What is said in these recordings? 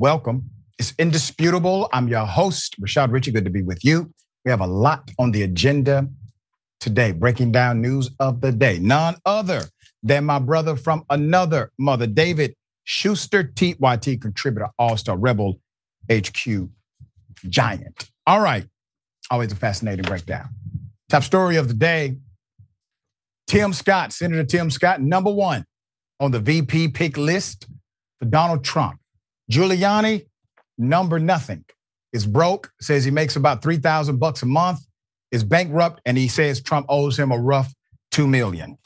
welcome. It's indisputable. I'm your host, Rashad Richey. Good to be with you. We have a lot on the agenda today, breaking down news of the day. None other than my brother from another mother, David Shuster, TYT contributor, All Star Rebel HQ giant. All right, always a fascinating breakdown. Top story of the day Tim Scott, Senator Tim Scott, number one on the VP pick list for Donald Trump. Giuliani, number nothing. Is broke, says he makes about 3,000 bucks a month, is bankrupt, and he says Trump owes him a rough 2 million.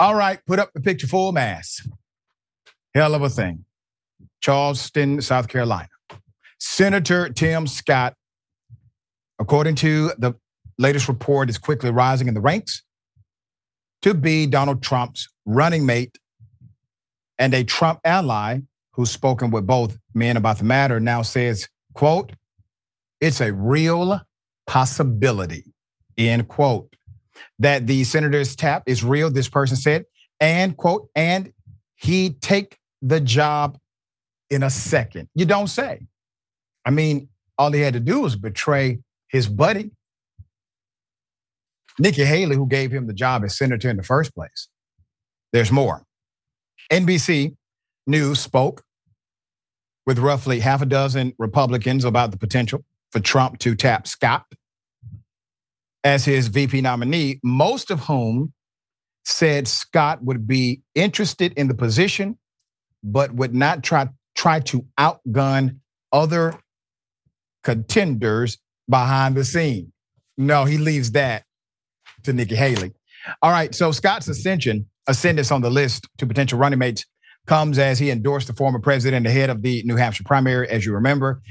All right, put up the picture full mass. Hell of a thing. Charleston, South Carolina. Senator Tim Scott, according to the latest report, is quickly rising in the ranks to be Donald Trump's running mate and a Trump ally who's spoken with both men about the matter now says, quote, it's a real possibility, end quote. That the senator's tap is real, this person said, and quote, and he take the job in a second. You don't say. I mean, all he had to do was betray his buddy, Nikki Haley, who gave him the job as senator in the first place. There's more. NBC News spoke with roughly half a dozen Republicans about the potential for Trump to tap Scott as his VP nominee, most of whom said Scott would be interested in the position, but would not try, try to outgun other contenders behind the scene. No, he leaves that to Nikki Haley. All right, so Scott's ascension, ascendance on the list to potential running mates comes as he endorsed the former president ahead of the New Hampshire primary, as you remember,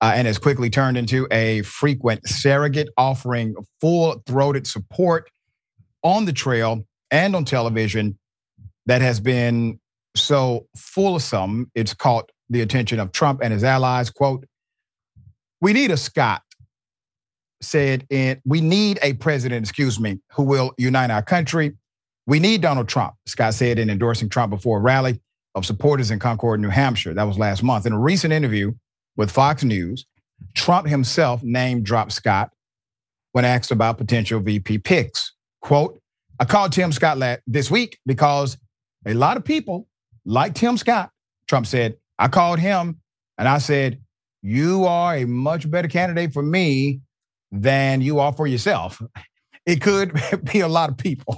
uh, and has quickly turned into a frequent surrogate, offering full throated support on the trail and on television that has been so fulsome, it's caught the attention of Trump and his allies. Quote, we need a Scott, said, and we need a president, excuse me, who will unite our country. We need Donald Trump, Scott said in endorsing Trump before a rally of supporters in Concord, New Hampshire. That was last month. In a recent interview with Fox News, Trump himself named dropped Scott when asked about potential VP picks. Quote, I called Tim Scott this week because a lot of people like Tim Scott. Trump said, I called him and I said, You are a much better candidate for me than you are for yourself. It could be a lot of people.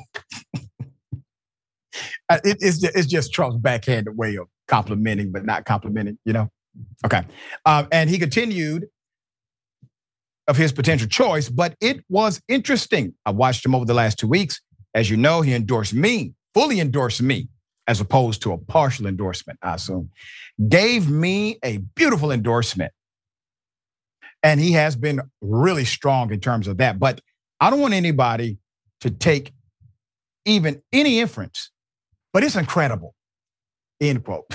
Uh, it, it's, just, it's just Trump's backhanded way of complimenting, but not complimenting, you know? Okay. Um, and he continued of his potential choice, but it was interesting. I watched him over the last two weeks. As you know, he endorsed me, fully endorsed me, as opposed to a partial endorsement, I assume. Gave me a beautiful endorsement. And he has been really strong in terms of that. But I don't want anybody to take even any inference but it's incredible. End quote.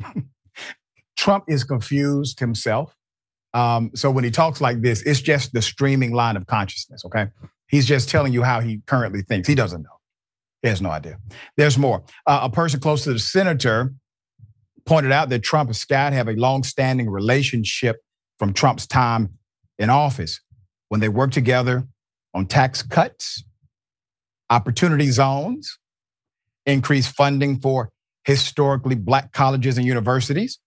Trump is confused himself. Um, so when he talks like this, it's just the streaming line of consciousness, okay? He's just telling you how he currently thinks. He doesn't know. He has no idea. There's more. Uh, a person close to the senator pointed out that Trump and Scott have a long-standing relationship from Trump's time in office when they worked together on tax cuts, opportunity zones, increase funding for historically black colleges and universities,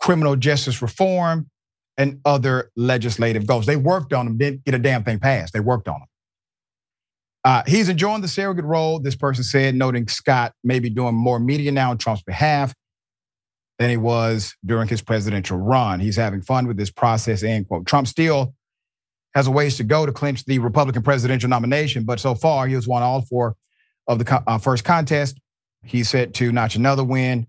criminal justice reform, and other legislative goals. They worked on them, didn't get a damn thing passed. They worked on them. Uh, he's enjoying the surrogate role, this person said, noting Scott may be doing more media now on Trump's behalf than he was during his presidential run. He's having fun with this process, end quote. Trump still has a ways to go to clinch the Republican presidential nomination, but so far he has won all four of the uh, first contest. He's set to notch another win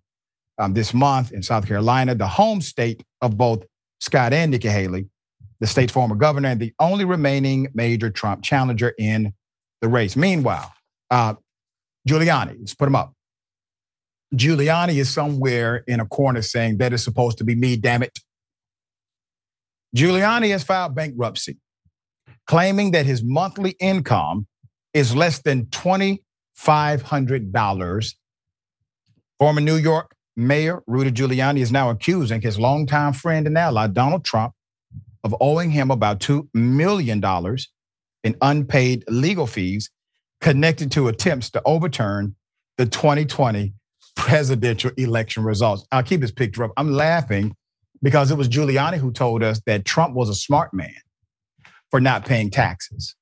um, this month in South Carolina, the home state of both Scott and Nikki Haley, the state's former governor, and the only remaining major Trump challenger in the race. Meanwhile, uh, Giuliani, let's put him up. Giuliani is somewhere in a corner saying that is supposed to be me, damn it. Giuliani has filed bankruptcy, claiming that his monthly income is less than 20 $500. Former New York Mayor Rudy Giuliani is now accusing his longtime friend and ally, Donald Trump, of owing him about $2 million in unpaid legal fees connected to attempts to overturn the 2020 presidential election results. I'll keep this picture up. I'm laughing because it was Giuliani who told us that Trump was a smart man for not paying taxes,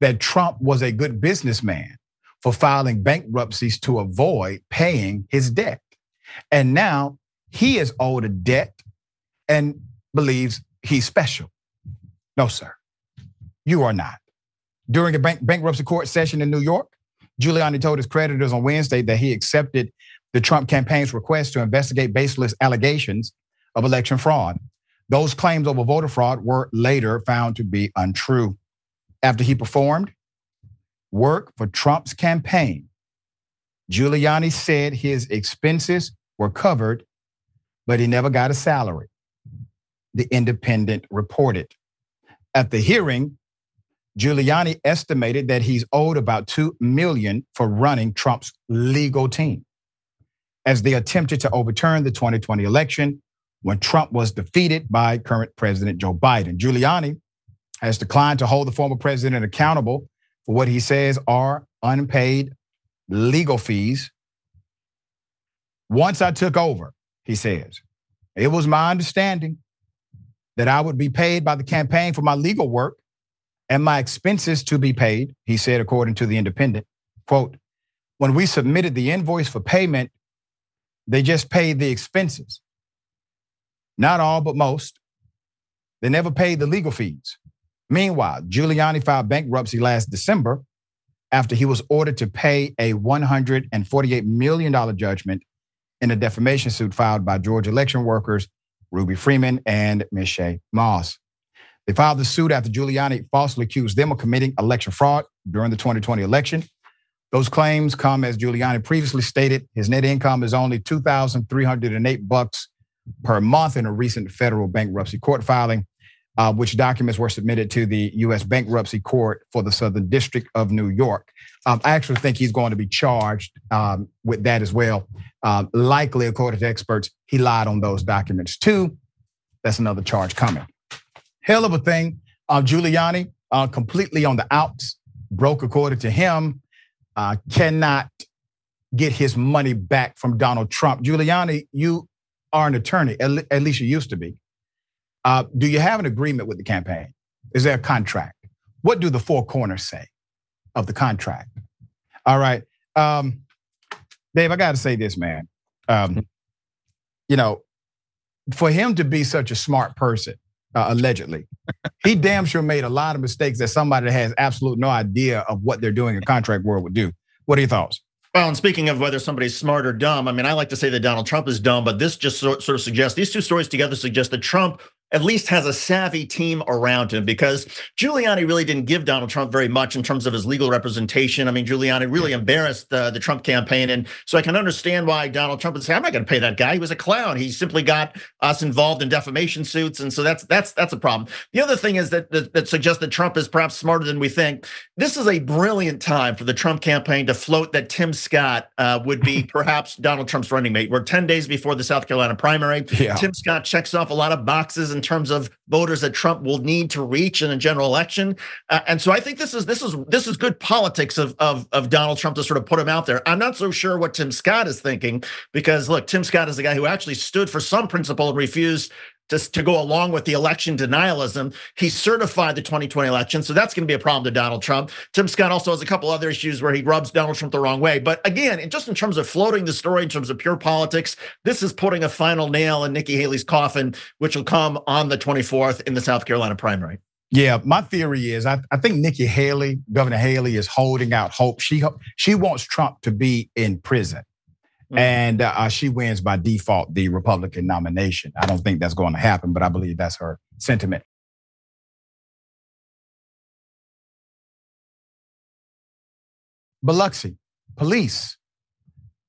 that Trump was a good businessman for filing bankruptcies to avoid paying his debt. And now he is owed a debt and believes he's special. No, sir, you are not. During a bank, bankruptcy court session in New York, Giuliani told his creditors on Wednesday that he accepted the Trump campaign's request to investigate baseless allegations of election fraud. Those claims over voter fraud were later found to be untrue. After he performed work for Trump's campaign, Giuliani said his expenses were covered, but he never got a salary. The Independent reported. At the hearing, Giuliani estimated that he's owed about 2 million for running Trump's legal team. As they attempted to overturn the 2020 election when Trump was defeated by current President Joe Biden. Giuliani has declined to hold the former president accountable what he says are unpaid legal fees once I took over, he says, it was my understanding that I would be paid by the campaign for my legal work and my expenses to be paid, he said, according to the Independent. Quote, when we submitted the invoice for payment, they just paid the expenses. Not all, but most. They never paid the legal fees. Meanwhile, Giuliani filed bankruptcy last December after he was ordered to pay a $148 million judgment in a defamation suit filed by Georgia election workers Ruby Freeman and Michelle Moss. They filed the suit after Giuliani falsely accused them of committing election fraud during the 2020 election. Those claims come as Giuliani previously stated his net income is only 2,308 bucks per month in a recent federal bankruptcy court filing uh, which documents were submitted to the U.S. Bankruptcy Court for the Southern District of New York. Um, I actually think he's going to be charged um, with that as well. Uh, likely, according to experts, he lied on those documents too. That's another charge coming. Hell of a thing. Uh, Giuliani, uh, completely on the outs, broke according to him, uh, cannot get his money back from Donald Trump. Giuliani, you are an attorney, at least you used to be. Uh, do you have an agreement with the campaign? Is there a contract? What do the four corners say of the contract? All right. Um, Dave, I got to say this, man. Um, you know, for him to be such a smart person, uh, allegedly, he damn sure made a lot of mistakes that somebody that has absolute no idea of what they're doing in contract world would do. What are your thoughts? Well, and speaking of whether somebody's smart or dumb, I mean, I like to say that Donald Trump is dumb, but this just sort of suggests these two stories together suggest that Trump at least has a savvy team around him because Giuliani really didn't give Donald Trump very much in terms of his legal representation. I mean, Giuliani really embarrassed the, the Trump campaign. And so I can understand why Donald Trump would say, I'm not going to pay that guy. He was a clown. He simply got us involved in defamation suits. And so that's that's that's a problem. The other thing is that, that, that suggests that Trump is perhaps smarter than we think. This is a brilliant time for the Trump campaign to float that Tim Scott uh, would be perhaps Donald Trump's running mate. We're 10 days before the South Carolina primary. Yeah. Tim Scott checks off a lot of boxes in terms of voters that Trump will need to reach in a general election. Uh, and so I think this is this is this is good politics of, of of Donald Trump to sort of put him out there. I'm not so sure what Tim Scott is thinking because look, Tim Scott is the guy who actually stood for some principle and refused to, to go along with the election denialism. He certified the 2020 election, so that's going to be a problem to Donald Trump. Tim Scott also has a couple other issues where he rubs Donald Trump the wrong way. But again, just in terms of floating the story, in terms of pure politics, this is putting a final nail in Nikki Haley's coffin, which will come on the 24th in the South Carolina primary. Yeah, my theory is I, I think Nikki Haley, Governor Haley, is holding out hope. She she wants Trump to be in prison. Mm-hmm. And uh, she wins by default the Republican nomination. I don't think that's going to happen, but I believe that's her sentiment. Biloxi, police,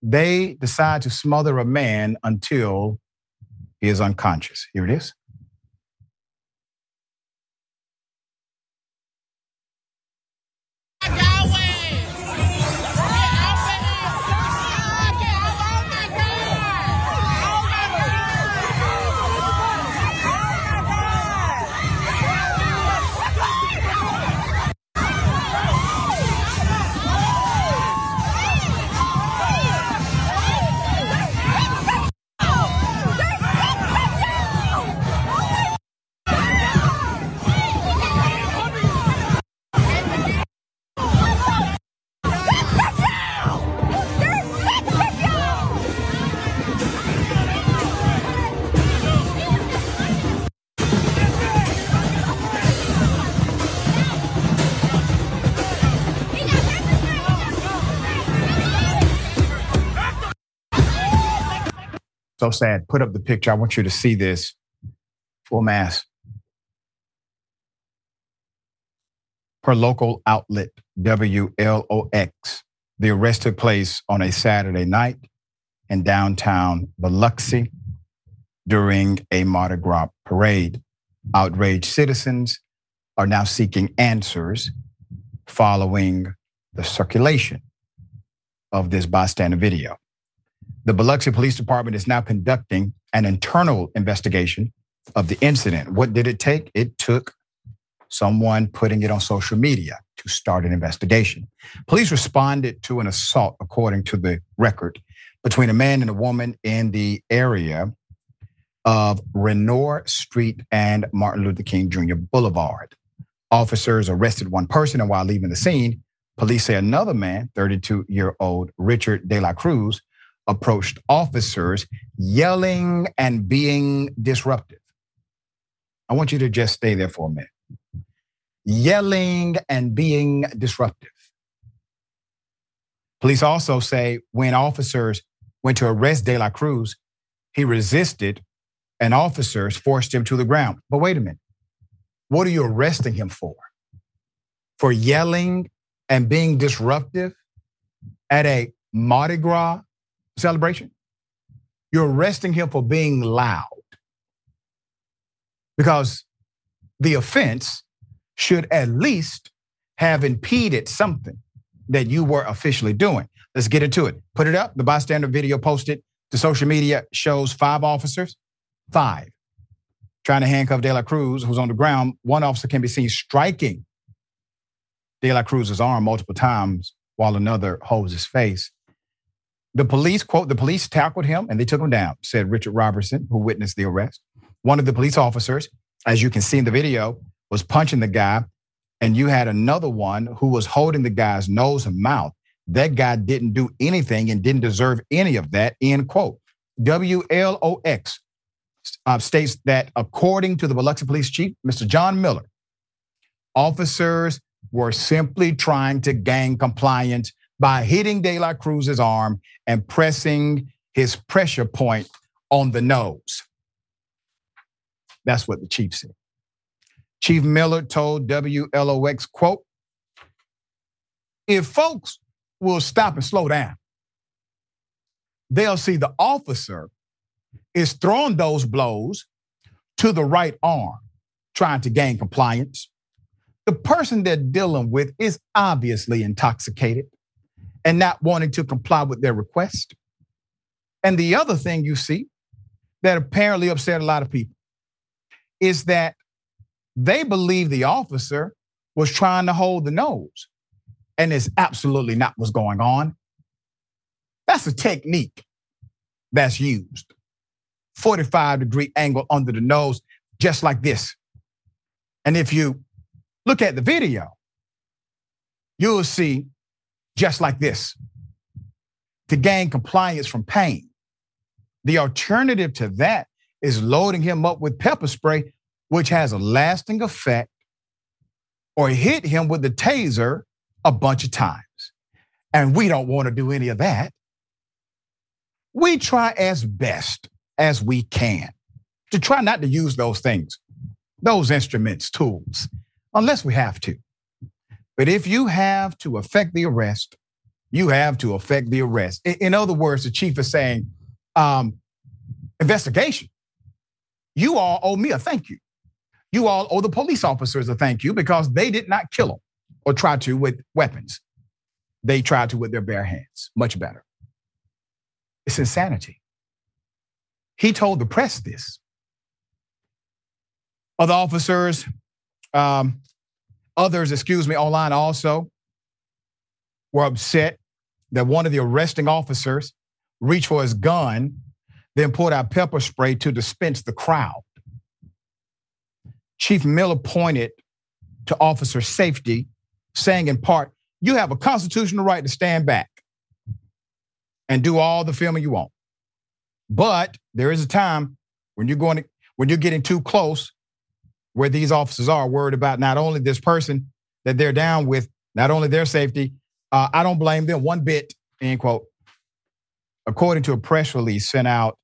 they decide to smother a man until he is unconscious. Here it is. So sad. Put up the picture. I want you to see this full mass. Per local outlet WLOX, the arrest took place on a Saturday night in downtown Biloxi during a Mardi Gras parade. Outraged citizens are now seeking answers following the circulation of this bystander video. The Biloxi Police Department is now conducting an internal investigation of the incident. What did it take? It took someone putting it on social media to start an investigation. Police responded to an assault, according to the record, between a man and a woman in the area of Reynoir Street and Martin Luther King Jr. Boulevard. Officers arrested one person, and while leaving the scene, police say another man, 32 year old Richard De La Cruz, approached officers yelling and being disruptive. I want you to just stay there for a minute. Yelling and being disruptive. Police also say when officers went to arrest De La Cruz, he resisted and officers forced him to the ground. But wait a minute. What are you arresting him for? For yelling and being disruptive at a Mardi Gras celebration? You're arresting him for being loud. Because the offense should at least have impeded something that you were officially doing. Let's get into it. Put it up. The bystander video posted to social media shows five officers five, trying to handcuff De La Cruz, who's on the ground. One officer can be seen striking De La Cruz's arm multiple times while another holds his face. The police, quote, the police tackled him and they took him down, said Richard Robertson, who witnessed the arrest. One of the police officers, as you can see in the video, was punching the guy. And you had another one who was holding the guy's nose and mouth. That guy didn't do anything and didn't deserve any of that, end quote. WLOX uh, states that according to the Biloxi Police Chief, Mr. John Miller, officers were simply trying to gain compliance by hitting De La Cruz's arm and pressing his pressure point on the nose. That's what the chief said. Chief Miller told WLOX, quote, if folks will stop and slow down, they'll see the officer is throwing those blows to the right arm, trying to gain compliance. The person they're dealing with is obviously intoxicated and not wanting to comply with their request. And the other thing you see that apparently upset a lot of people is that they believe the officer was trying to hold the nose. And it's absolutely not what's going on. That's a technique that's used. 45 degree angle under the nose, just like this. And if you look at the video, you'll see just like this to gain compliance from pain. The alternative to that is loading him up with pepper spray, which has a lasting effect, or hit him with the taser a bunch of times. And we don't want to do any of that. We try as best as we can to try not to use those things, those instruments, tools, unless we have to. But if you have to affect the arrest, you have to affect the arrest. In other words, the chief is saying, um, investigation. You all owe me a thank you. You all owe the police officers a thank you because they did not kill him or try to with weapons. They tried to with their bare hands. Much better. It's insanity. He told the press this. Other officers, um, others, excuse me, online also were upset that one of the arresting officers reached for his gun, then pulled out pepper spray to dispense the crowd. Chief Miller pointed to officer safety, saying in part, You have a constitutional right to stand back and do all the filming you want. But there is a time when you're going to, when you're getting too close where these officers are worried about not only this person that they're down with, not only their safety. Uh, I don't blame them one bit, end quote. According to a press release sent out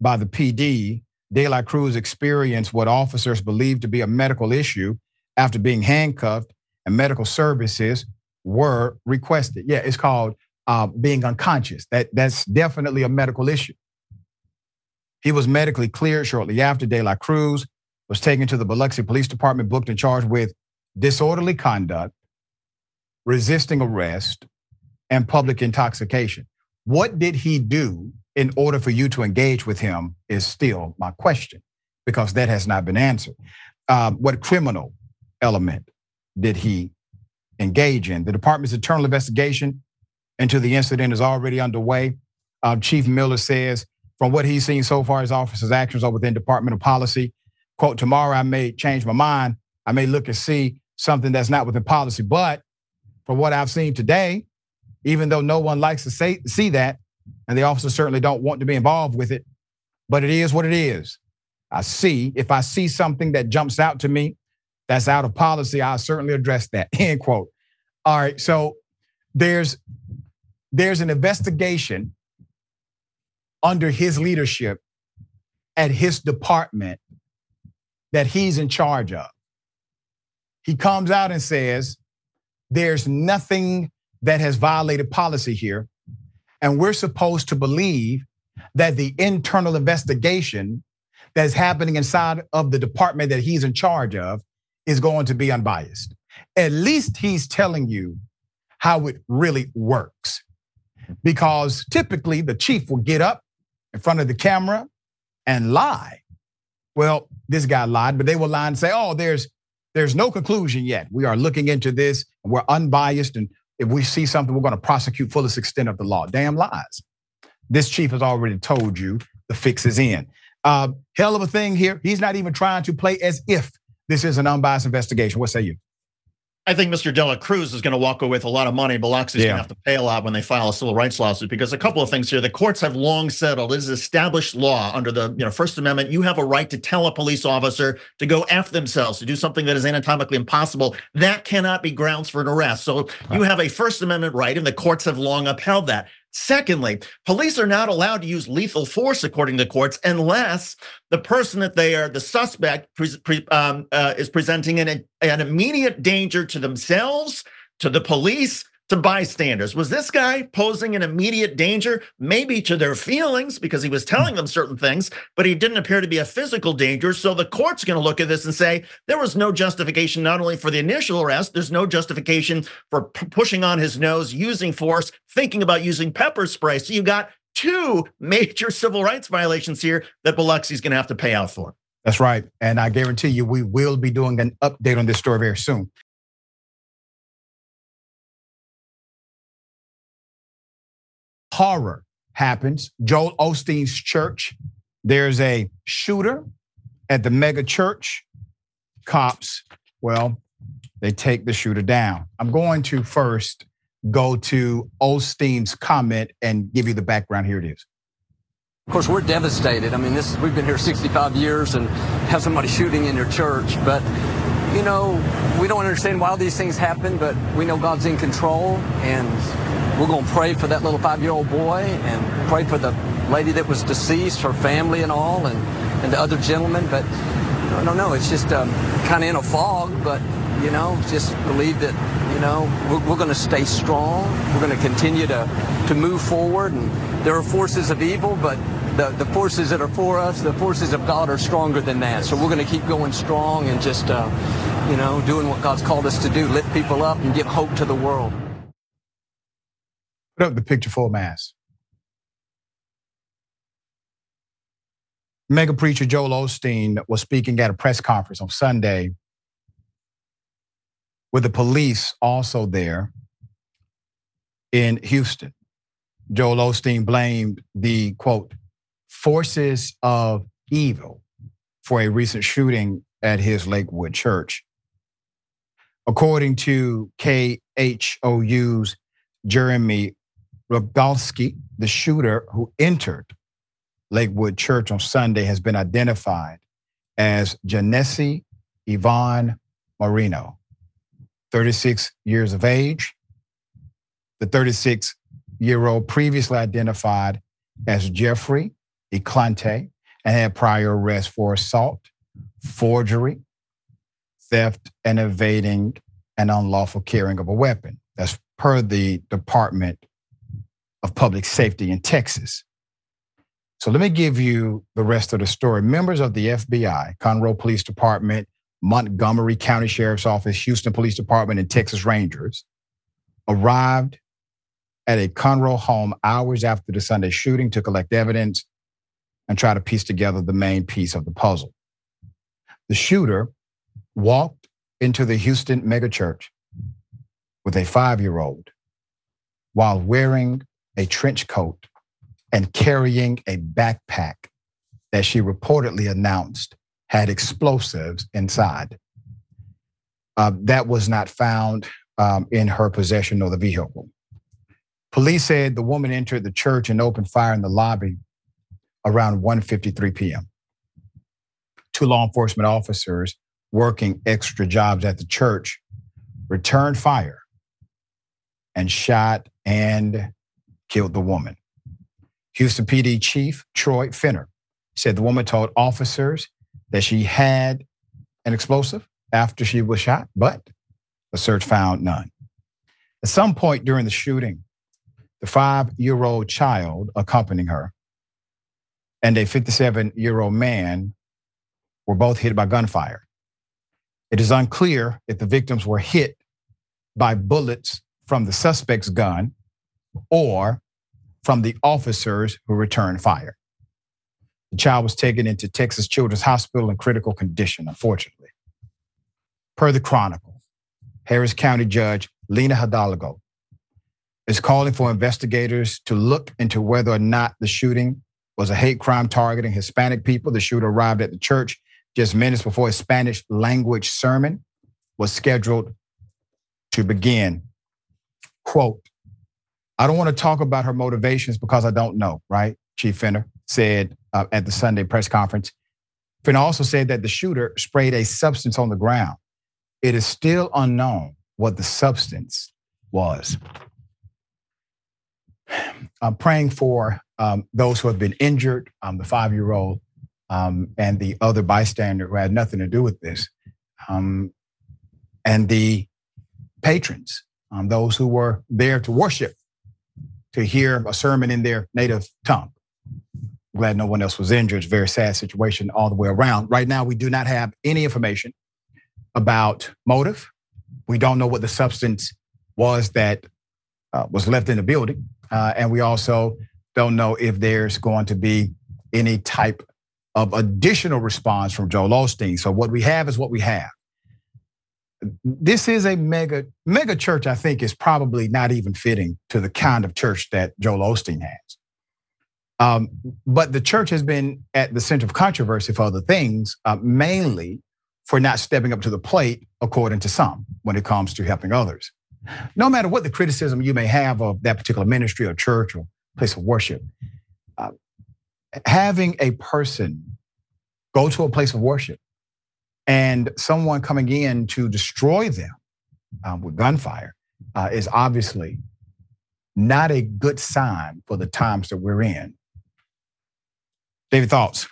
by the PD, De La Cruz experienced what officers believed to be a medical issue after being handcuffed, and medical services were requested. Yeah, it's called uh, being unconscious. That that's definitely a medical issue. He was medically cleared shortly after De La Cruz was taken to the Biloxi Police Department, booked and charged with disorderly conduct, resisting arrest, and public intoxication. What did he do in order for you to engage with him is still my question, because that has not been answered. Um, what criminal element did he engage in? The department's internal investigation into the incident is already underway. Uh, Chief Miller says, from what he's seen so far, his officer's actions are within departmental policy. Quote, tomorrow I may change my mind. I may look and see something that's not within policy. But from what I've seen today, even though no one likes to say, see that, and the officers certainly don't want to be involved with it, but it is what it is. I see, if I see something that jumps out to me that's out of policy, I'll certainly address that. End quote. All right, so there's there's an investigation under his leadership at his department that he's in charge of. He comes out and says, There's nothing that has violated policy here. And we're supposed to believe that the internal investigation that's happening inside of the department that he's in charge of is going to be unbiased. At least he's telling you how it really works. Because typically the chief will get up in front of the camera and lie. Well, this guy lied, but they will lie and say, oh, there's there's no conclusion yet. We are looking into this, and we're unbiased, and if we see something, we're going to prosecute fullest extent of the law. Damn lies. This chief has already told you the fix is in. Uh, hell of a thing here. He's not even trying to play as if this is an unbiased investigation. What say you? I think Mr. Dela Cruz is going to walk away with a lot of money. Biloxi's yeah. going to have to pay a lot when they file a civil rights lawsuit because a couple of things here. The courts have long settled it is established law under the you know First Amendment. You have a right to tell a police officer to go after themselves to do something that is anatomically impossible. That cannot be grounds for an arrest. So you have a First Amendment right, and the courts have long upheld that. Secondly, police are not allowed to use lethal force, according to courts, unless the person that they are, the suspect, pre, pre, um, uh, is presenting an, an immediate danger to themselves, to the police, to bystanders. Was this guy posing an immediate danger, maybe to their feelings because he was telling them certain things, but he didn't appear to be a physical danger? So the court's going to look at this and say there was no justification not only for the initial arrest, there's no justification for pushing on his nose, using force, thinking about using pepper spray. So you got two major civil rights violations here that Biloxi's going to have to pay out for. That's right. And I guarantee you, we will be doing an update on this story very soon. Horror happens. Joel Osteen's church, there's a shooter at the mega church. Cops, well, they take the shooter down. I'm going to first go to Osteen's comment and give you the background. Here it is. Of course, we're devastated. I mean, this we've been here 65 years and have somebody shooting in your church, but you know, we don't understand why these things happen, but we know God's in control and we're going to pray for that little five-year-old boy and pray for the lady that was deceased, her family and all, and, and the other gentleman. But I don't know. It's just um, kind of in a fog, but, you know, just believe that, you know, we're, we're going to stay strong. We're going to continue to, to move forward. And there are forces of evil, but the, the forces that are for us, the forces of God are stronger than that. So we're going to keep going strong and just, uh, you know, doing what God's called us to do, lift people up and give hope to the world. Put up the picture for mass. Mega preacher Joel Osteen was speaking at a press conference on Sunday with the police also there in Houston. Joel Osteen blamed the quote, forces of evil for a recent shooting at his Lakewood church. According to KHOU's Jeremy Rogalski, the shooter who entered Lakewood Church on Sunday, has been identified as Genesse Ivonne Moreno, 36 years of age. The 36 year old previously identified as Jeffrey Escalante, and had prior arrests for assault, forgery, theft, and evading an unlawful carrying of a weapon. That's per the Department of Public Safety in Texas. So let me give you the rest of the story. Members of the FBI, Conroe Police Department, Montgomery County Sheriff's Office, Houston Police Department, and Texas Rangers arrived at a Conroe home hours after the Sunday shooting to collect evidence and try to piece together the main piece of the puzzle. The shooter walked into the Houston megachurch with a five year old while wearing a trench coat and carrying a backpack that she reportedly announced had explosives inside. Uh, that was not found um, in her possession or the vehicle. Police said the woman entered the church and opened fire in the lobby around 1:53 p.m. Two law enforcement officers working extra jobs at the church returned fire and shot and killed the woman. Houston PD Chief Troy Finner said the woman told officers that she had an explosive after she was shot, but the search found none. At some point during the shooting, the five year old child accompanying her, and a 57 year old man were both hit by gunfire. It is unclear if the victims were hit by bullets from the suspect's gun or from the officers who returned fire. The child was taken into Texas Children's Hospital in critical condition, unfortunately. Per the Chronicle, Harris County Judge Lina Hidalgo is calling for investigators to look into whether or not the shooting was a hate crime targeting Hispanic people. The shooter arrived at the church just minutes before a Spanish language sermon was scheduled to begin. Quote, I don't want to talk about her motivations because I don't know, right? Chief Finner said uh, at the Sunday press conference. Finner also said that the shooter sprayed a substance on the ground. It is still unknown what the substance was. I'm praying for um, those who have been injured, um, the five year old, um, and the other bystander who had nothing to do with this, um, and the patrons, um, those who were there to worship, to hear a sermon in their native tongue. Glad no one else was injured. It's a very sad situation all the way around. Right now, we do not have any information about motive. We don't know what the substance was that uh, was left in the building. Uh, and we also don't know if there's going to be any type of additional response from Joel Osteen. So what we have is what we have. This is a mega mega church. I think is probably not even fitting to the kind of church that Joel Osteen has. Um, but the church has been at the center of controversy for other things, uh, mainly for not stepping up to the plate, according to some, when it comes to helping others no matter what the criticism you may have of that particular ministry or church or place of worship, uh, having a person go to a place of worship and someone coming in to destroy them um, with gunfire uh, is obviously not a good sign for the times that we're in. David, thoughts?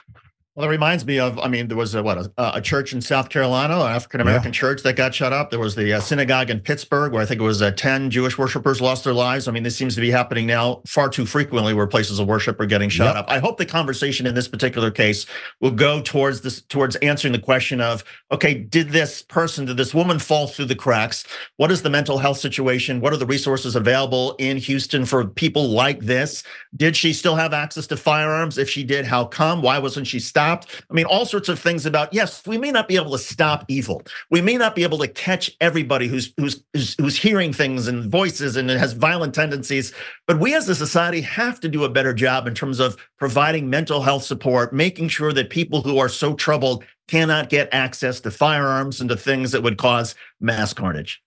Well, it reminds me of, I mean, there was a, what, a, a church in South Carolina, an African American yeah. church that got shut up. There was the uh, synagogue in Pittsburgh where I think it was uh, 10 Jewish worshipers lost their lives. I mean, this seems to be happening now far too frequently where places of worship are getting shut yep. up. I hope the conversation in this particular case will go towards this, towards answering the question of, okay, did this person, did this woman fall through the cracks? What is the mental health situation? What are the resources available in Houston for people like this? Did she still have access to firearms? If she did, how come? Why wasn't she stopped? Stopped. I mean, all sorts of things about yes, we may not be able to stop evil. We may not be able to catch everybody who's who's who's, who's hearing things and voices and has violent tendencies. But we as a society have to do a better job in terms of providing mental health support, making sure that people who are so troubled cannot get access to firearms and to things that would cause mass carnage.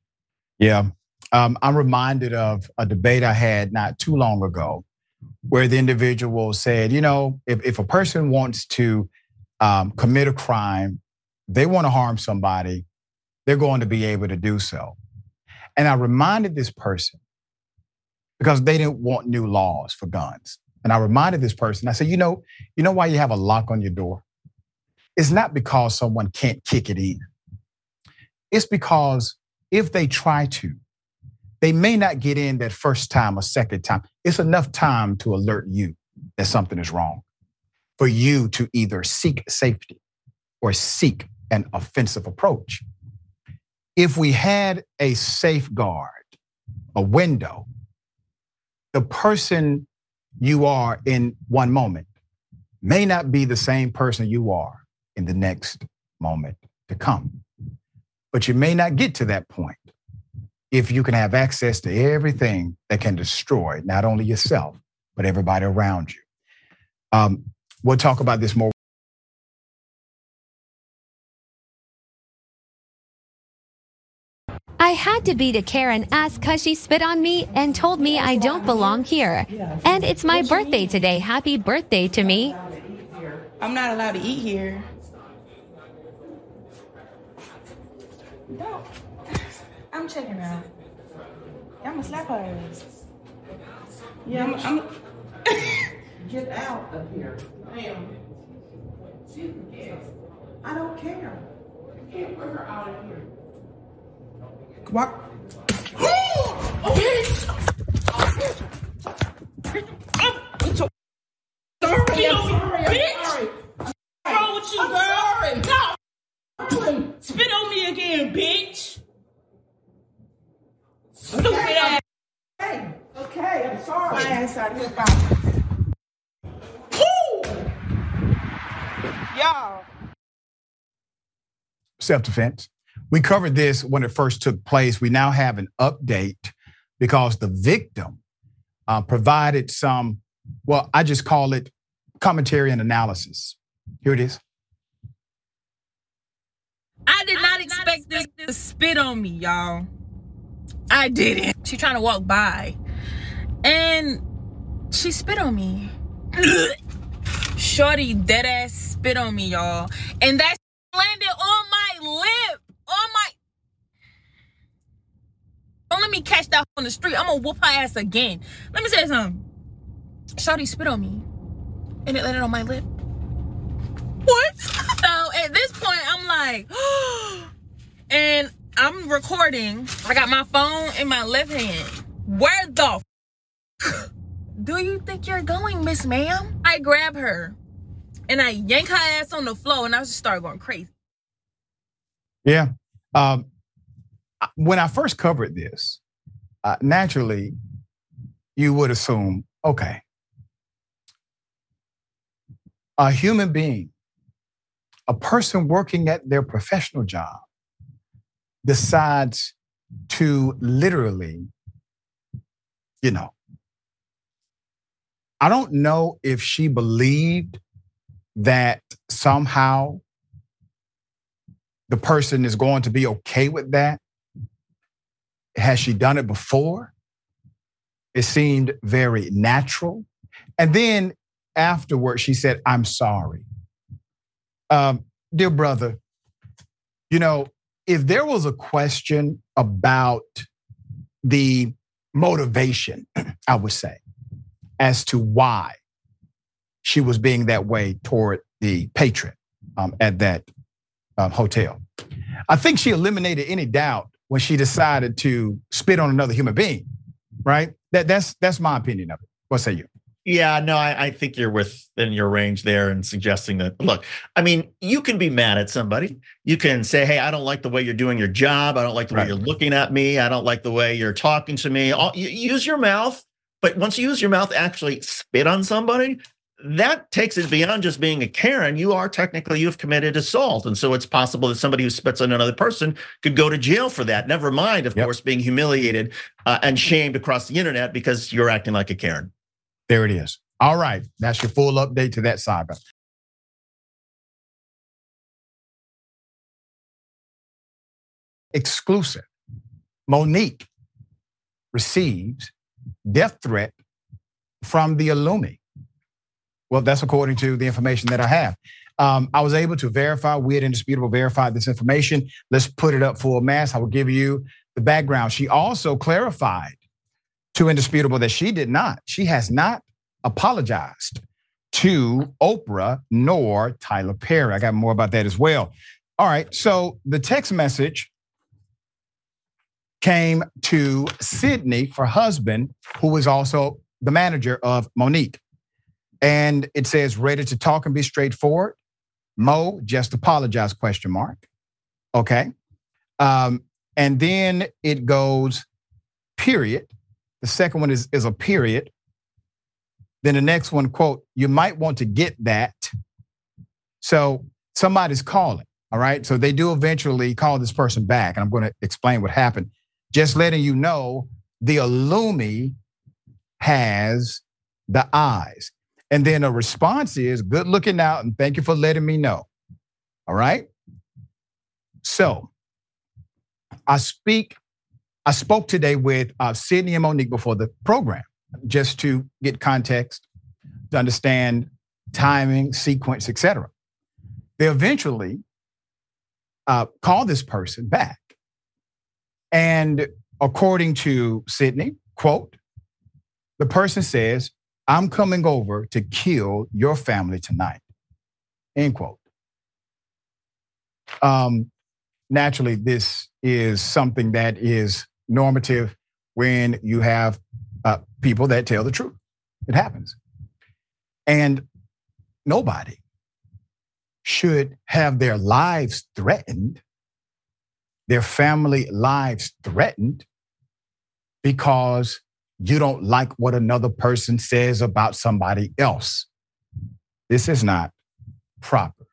Yeah. Um, I'm reminded of a debate I had not too long ago where the individual said, you know, if, if a person wants to um, commit a crime, they want to harm somebody, they're going to be able to do so. And I reminded this person because they didn't want new laws for guns. And I reminded this person, I said, you know, you know why you have a lock on your door? It's not because someone can't kick it in. It's because if they try to, they may not get in that first time or second time. It's enough time to alert you that something is wrong for you to either seek safety or seek an offensive approach. If we had a safeguard, a window, the person you are in one moment may not be the same person you are in the next moment to come. But you may not get to that point if you can have access to everything that can destroy not only yourself, but everybody around you. Um, we'll talk about this more. I had to beat a Karen ass cause she spit on me and told me I don't belong here. And it's my birthday today. Happy birthday to me. I'm not allowed to eat here. No. I'm checking out. I'm gonna slap her ass. Yeah, I'm. I'm Get out of here. Ma'am. She's a guest. I don't care. You can't put her out of here. Walk. oh, bitch! I'm so sorry. I'm sorry. Bitch! What's wrong with you, I'm girl? sorry. No! Spit on me again, bitch! Stupid ass. Hey, okay, I'm sorry. My ass out here, bye. Y'all. self defense. We covered this when it first took place. We now have an update because the victim uh, provided some, well, I just call it commentary and analysis. Here it is. I did not expect this to spit on me, y'all. I didn't. She trying to walk by, and she spit on me. Shorty dead ass spit on me, y'all, and that landed on my lip, on my. Don't let me catch that on the street. I'm gonna whoop her ass again. Let me say something. Shorty spit on me, and it landed on my lip. What? So at this point, I'm like, and I'm recording. I got my phone in my left hand. Where the f- do you think you're going, Miss Ma'am? I grab her and I yank her ass on the floor, and I just start going crazy. Yeah. Um, when I first covered this, uh, naturally, you would assume, okay, a human being, a person working at their professional job, decides to literally, you know, I don't know if she believed that somehow the person is going to be okay with that. Has she done it before? It seemed very natural. And then afterward, she said, I'm sorry. Um, dear brother, you know, if there was a question about the motivation, I would say, as to why she was being that way toward the patron um, at that um, hotel. I think she eliminated any doubt when she decided to spit on another human being, right? That, that's, that's my opinion of it. What say you? Yeah, no, I, I think you're within your range there and suggesting that. Look, I mean, you can be mad at somebody. You can say, "Hey, I don't like the way you're doing your job. I don't like the way you're looking at me. I don't like the way you're talking to me." All, you, use your mouth, but once you use your mouth, actually spit on somebody. That takes it beyond just being a Karen. You are technically you've committed assault, and so it's possible that somebody who spits on another person could go to jail for that. Never mind, of Yep. course, being humiliated uh, and shamed across the internet because you're acting like a Karen. There it is. All right. That's your full update to that saga. Exclusive. Monique receives death threat from the Illumi. Well, that's according to the information that I have. Um, I was able to verify, we had indisputable verified this information. Let's put it up full mass. I will give you the background. She also clarified to indisputable that she did not, she has not apologized to Oprah nor Tyler Perry. I got more about that as well. All right, so the text message came to Sidney, her husband, who was also the manager of Monique. And it says, ready to talk and be straightforward. Mo, just apologize, question mark. Okay. Um, and then it goes, period. The second one is, is a period. Then the next one, quote, you might want to get that. So somebody's calling. All right. So they do eventually call this person back. And I'm going to explain what happened. Just letting you know the Illumi has the eyes. And then a response is good looking out and thank you for letting me know. All right. So I speak, I spoke today with uh, Sidney and Monique before the program, just to get context, to understand timing, sequence, etc. They eventually uh, call this person back. And according to Sidney, quote, the person says, I'm coming over to kill your family tonight. End quote. Um, naturally, this is something that is normative when you have uh, people that tell the truth. It happens. And nobody should have their lives threatened, their family lives threatened, because you don't like what another person says about somebody else. This is not proper.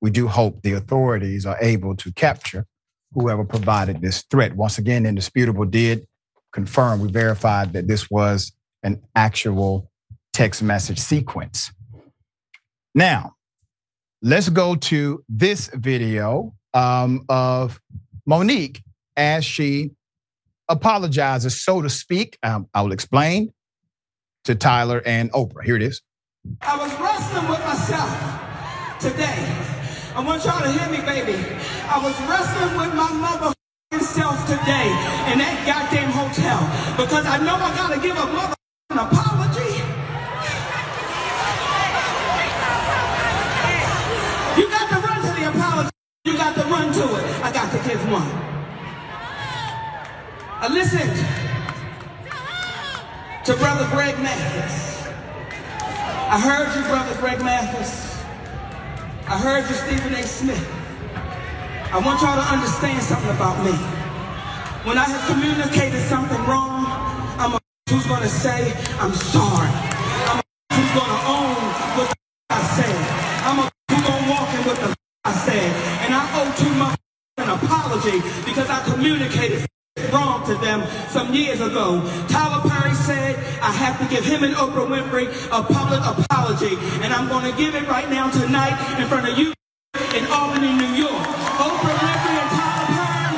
We do hope the authorities are able to capture whoever provided this threat. Once again, Indisputable did confirm, we verified that this was an actual text message sequence. Now, let's go to this video um, of Monique as she apologizes, so to speak. Um, I will explain to Tyler and Oprah. Here it is. I was wrestling with myself today. I want y'all to hear me, baby. I was wrestling with my mother self today in that goddamn hotel because I know I gotta give a mother an apology. You got to run to the apology. You got to run to it. I got to give one. I listened to Brother Greg Mathis. I heard you, Brother Greg Mathis. I heard you, Stephen A. Smith. I want y'all to understand something about me. When I have communicated something wrong, I'm a who's gonna say, I'm sorry. I'm a who's gonna own what the I said. I'm a who's gonna walk in what the I said. And I owe two my an apology because I communicated wrong to them some years ago. Tyler Perry said, I have to give him and Oprah Winfrey a public apology. And I'm going to give it right now tonight in front of you in Albany, New York. Oprah Winfrey and Tyler Perry,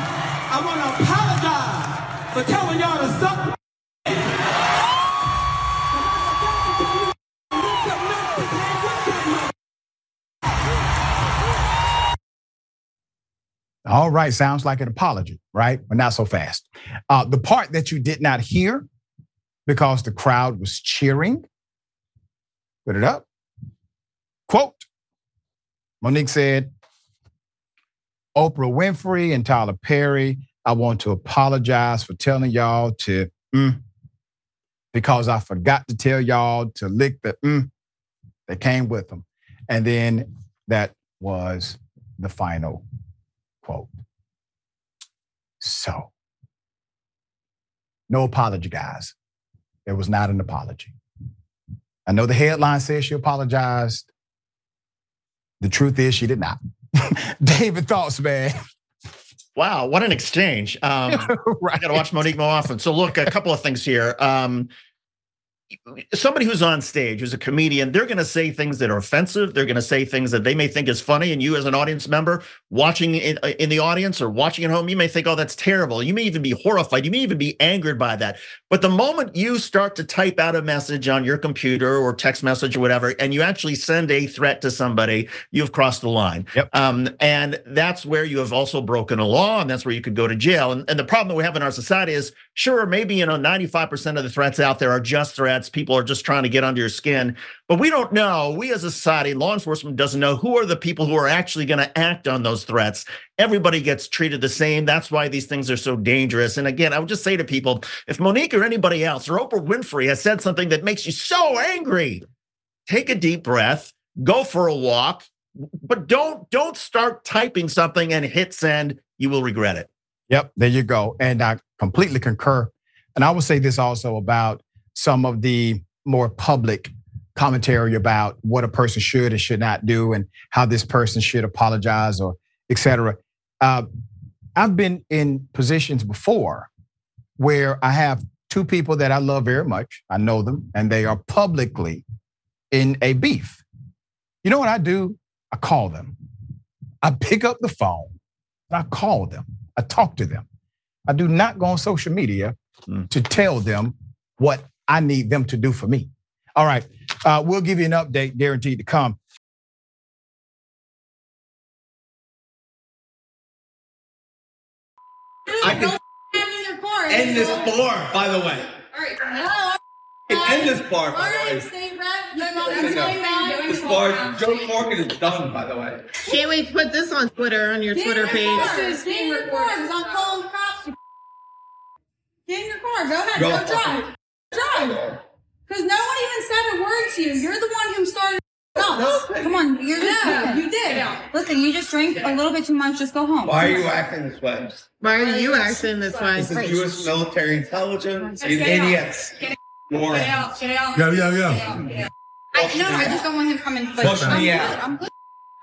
I want to apologize for telling y'all All right, sounds like an apology, right? But not so fast. Uh, the part that you did not hear because the crowd was cheering, put it up. Quote Monique said, Oprah Winfrey and Tyler Perry, I want to apologize for telling y'all to, mm, because I forgot to tell y'all to lick the mm that came with them. And then that was the final quote. So, no apology, guys. There was not an apology. I know the headline says she apologized. The truth is, she did not. David, thoughts, man. Wow, what an exchange. Um, right. I got to watch Monique more often. So, look, a couple of things here. Um, somebody who's on stage, who's a comedian, they're going to say things that are offensive. They're going to say things that they may think is funny. And you, as an audience member, watching in, uh, in the audience or watching at home, you may think, oh, that's terrible. You may even be horrified. You may even be angered by that. But the moment you start to type out a message on your computer or text message or whatever, and you actually send a threat to somebody, you've crossed the line. Yep. Um, and that's where you have also broken a law, and that's where you could go to jail. And, and the problem that we have in our society is, sure, maybe you know, 95% of the threats out there are just threats threats. People are just trying to get under your skin. But we don't know. We as a society, law enforcement doesn't know who are the people who are actually going to act on those threats. Everybody gets treated the same. That's why these things are so dangerous. And again, I would just say to people if Monique or anybody else or Oprah Winfrey has said something that makes you so angry, take a deep breath, go for a walk, but don't don't start typing something and hit send. You will regret it. Yep, there you go. And I completely concur. And I will say this also about some of the more public commentary about what a person should and should not do and how this person should apologize or etc. Uh, I've been in positions before where I have two people that I love very much. I know them and they are publicly in a beef. You know what I do? I call them. I pick up the phone. I call them. I talk to them. I do not go on social media mm. to tell them what I need them to do for me. All right, uh, we'll give you an update guaranteed to come. I can end this bar, by the way. All right. No. End this bar, by the way. This bar, Joe Morgan is done, by the way. Can't wait to put this on Twitter, on your Twitter page. This is being recorded. I'm calling the cops. Get in your car. Go ahead. Go, go drive. Drive. Because no one even said a word to you. You're the one who started. No, come on, you're just yeah, you did. Listen, you just drank a little bit too much. Just go home. Why are you acting this way? Why are you acting this way? This is U.S. military intelligence. You idiots. More. Get out. Get out. Yeah, yeah, yeah. I, no, I just don't want him coming. Like, Push I'm me good. out. I'm good.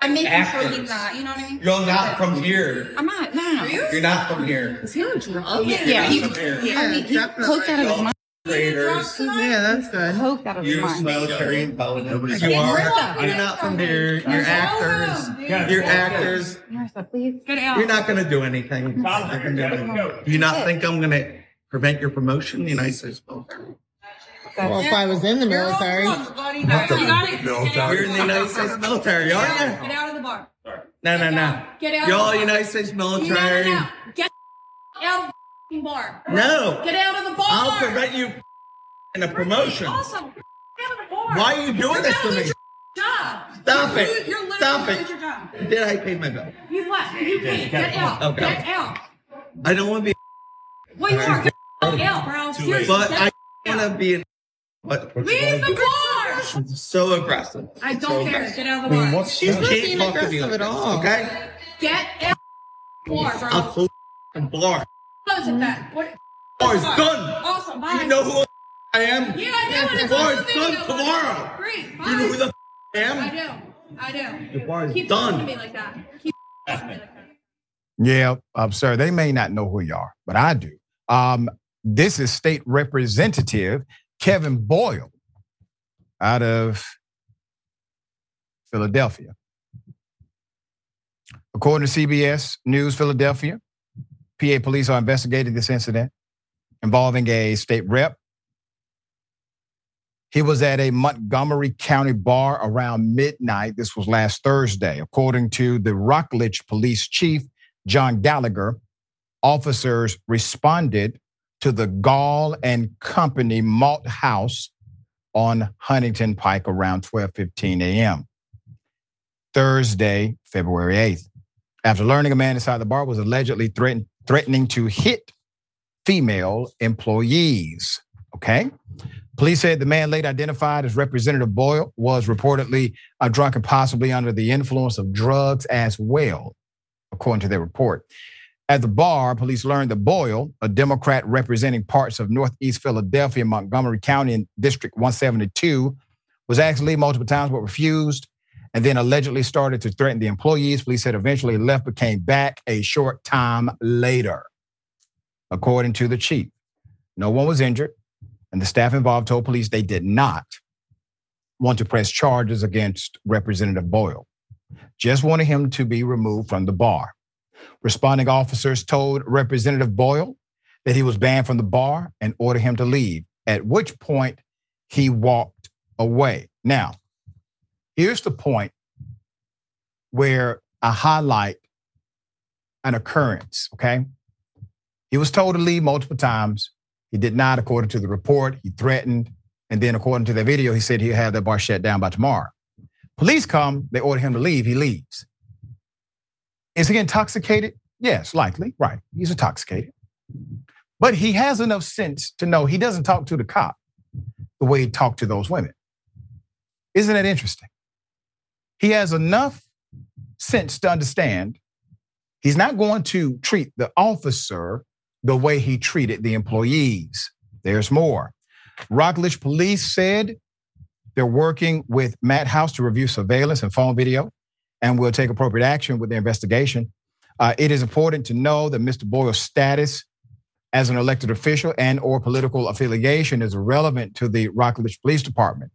I'm making Actors. sure he's not. You know what I mean? You're not from here. I'm not. No, no, no. You're not from here. Is he on drugs? Yeah, he, from here. I mean, he coked out of his mind. Traitors. Yeah, that's good. Coked out of his U.S. mind. military intelligence. Okay, You are. Martha. You're not from here. You're actors. You're actors. Martha, please. Get out. You're not going to do anything. You're not gonna do anything. Do you not think I'm going to prevent your promotion in the United States military? Well, if I was in the military. You got it. You're in the United States military, aren't you? Get out of the bar. No, no, no. Get out. You're of all the bar. United States No, no, military. no. Get out of the bar. No. Get out of the bar. I'll prevent you in a promotion. Awesome. Get out of the bar. Why are you doing You're this gonna me? lose your Job. Stop You're it. lo- You're literally Stop it. lose your job. Did I pay my bill? You left. You paid. Get out. Okay. Get out. I don't want to be, Well, you are. Get out, bro. Seriously. but I want to be in. What? Leave the bar. So aggressive. I don't care. aggressive. Get out of the bar. You not can't being talk to me aggressive at all. okay? Get out of the bar, bro. I'll the bar. Close it then. What? Bar is done. Awesome. Bye. You know who I am? Yeah, I do. and It's Bar on is the video. done tomorrow. Great. Bye. You know who the I am. I am? do. I do. The bar is Keep talking to done. me like that. Keep talking to me like that. Yeah, um, sir, they may not know who you are, but I do. Um, this is State Representative Kevin Boyle out of Philadelphia. According to CBS News Philadelphia, PA police are investigating this incident involving a state rep. He was at a Montgomery County bar around midnight. This was last Thursday. According to the Rockledge police chief, John Gallagher, officers responded to the Gaul and Company Malt House on Huntingdon Pike around 12:15 a.m. Thursday, February 8th. After learning a man inside the bar was allegedly threaten, threatening to hit female employees. Okay. Police said the man later identified as Representative Boyle was reportedly a drunk and possibly under the influence of drugs as well, according to their report. At the bar, police learned that Boyle, a Democrat representing parts of Northeast Philadelphia, Montgomery County, and District 172, was asked to leave multiple times but refused, and then allegedly started to threaten the employees. Police said eventually left but came back a short time later, according to the chief. No one was injured, and the staff involved told police they did not want to press charges against Representative Boyle, just wanted him to be removed from the bar. Responding officers told Representative Boyle that he was banned from the bar and ordered him to leave, at which point he walked away. Now, here's the point where I highlight an occurrence, okay? He was told to leave multiple times. He did not, according to the report. He threatened And then, according to the video, he said he'll have that bar shut down by tomorrow. Police come, they order him to leave, he leaves. Is he intoxicated? Yes, likely, right. He's intoxicated. But he has enough sense to know he doesn't talk to the cop the way he talked to those women. Isn't that interesting? He has enough sense to understand he's not going to treat the officer the way he treated the employees. There's more. Rockledge police said they're working with Malt House to review surveillance and phone video and will take appropriate action with the investigation. Uh, it is important to know that Mr. Boyle's status as an elected official and or political affiliation is irrelevant to the Rockledge Police Department.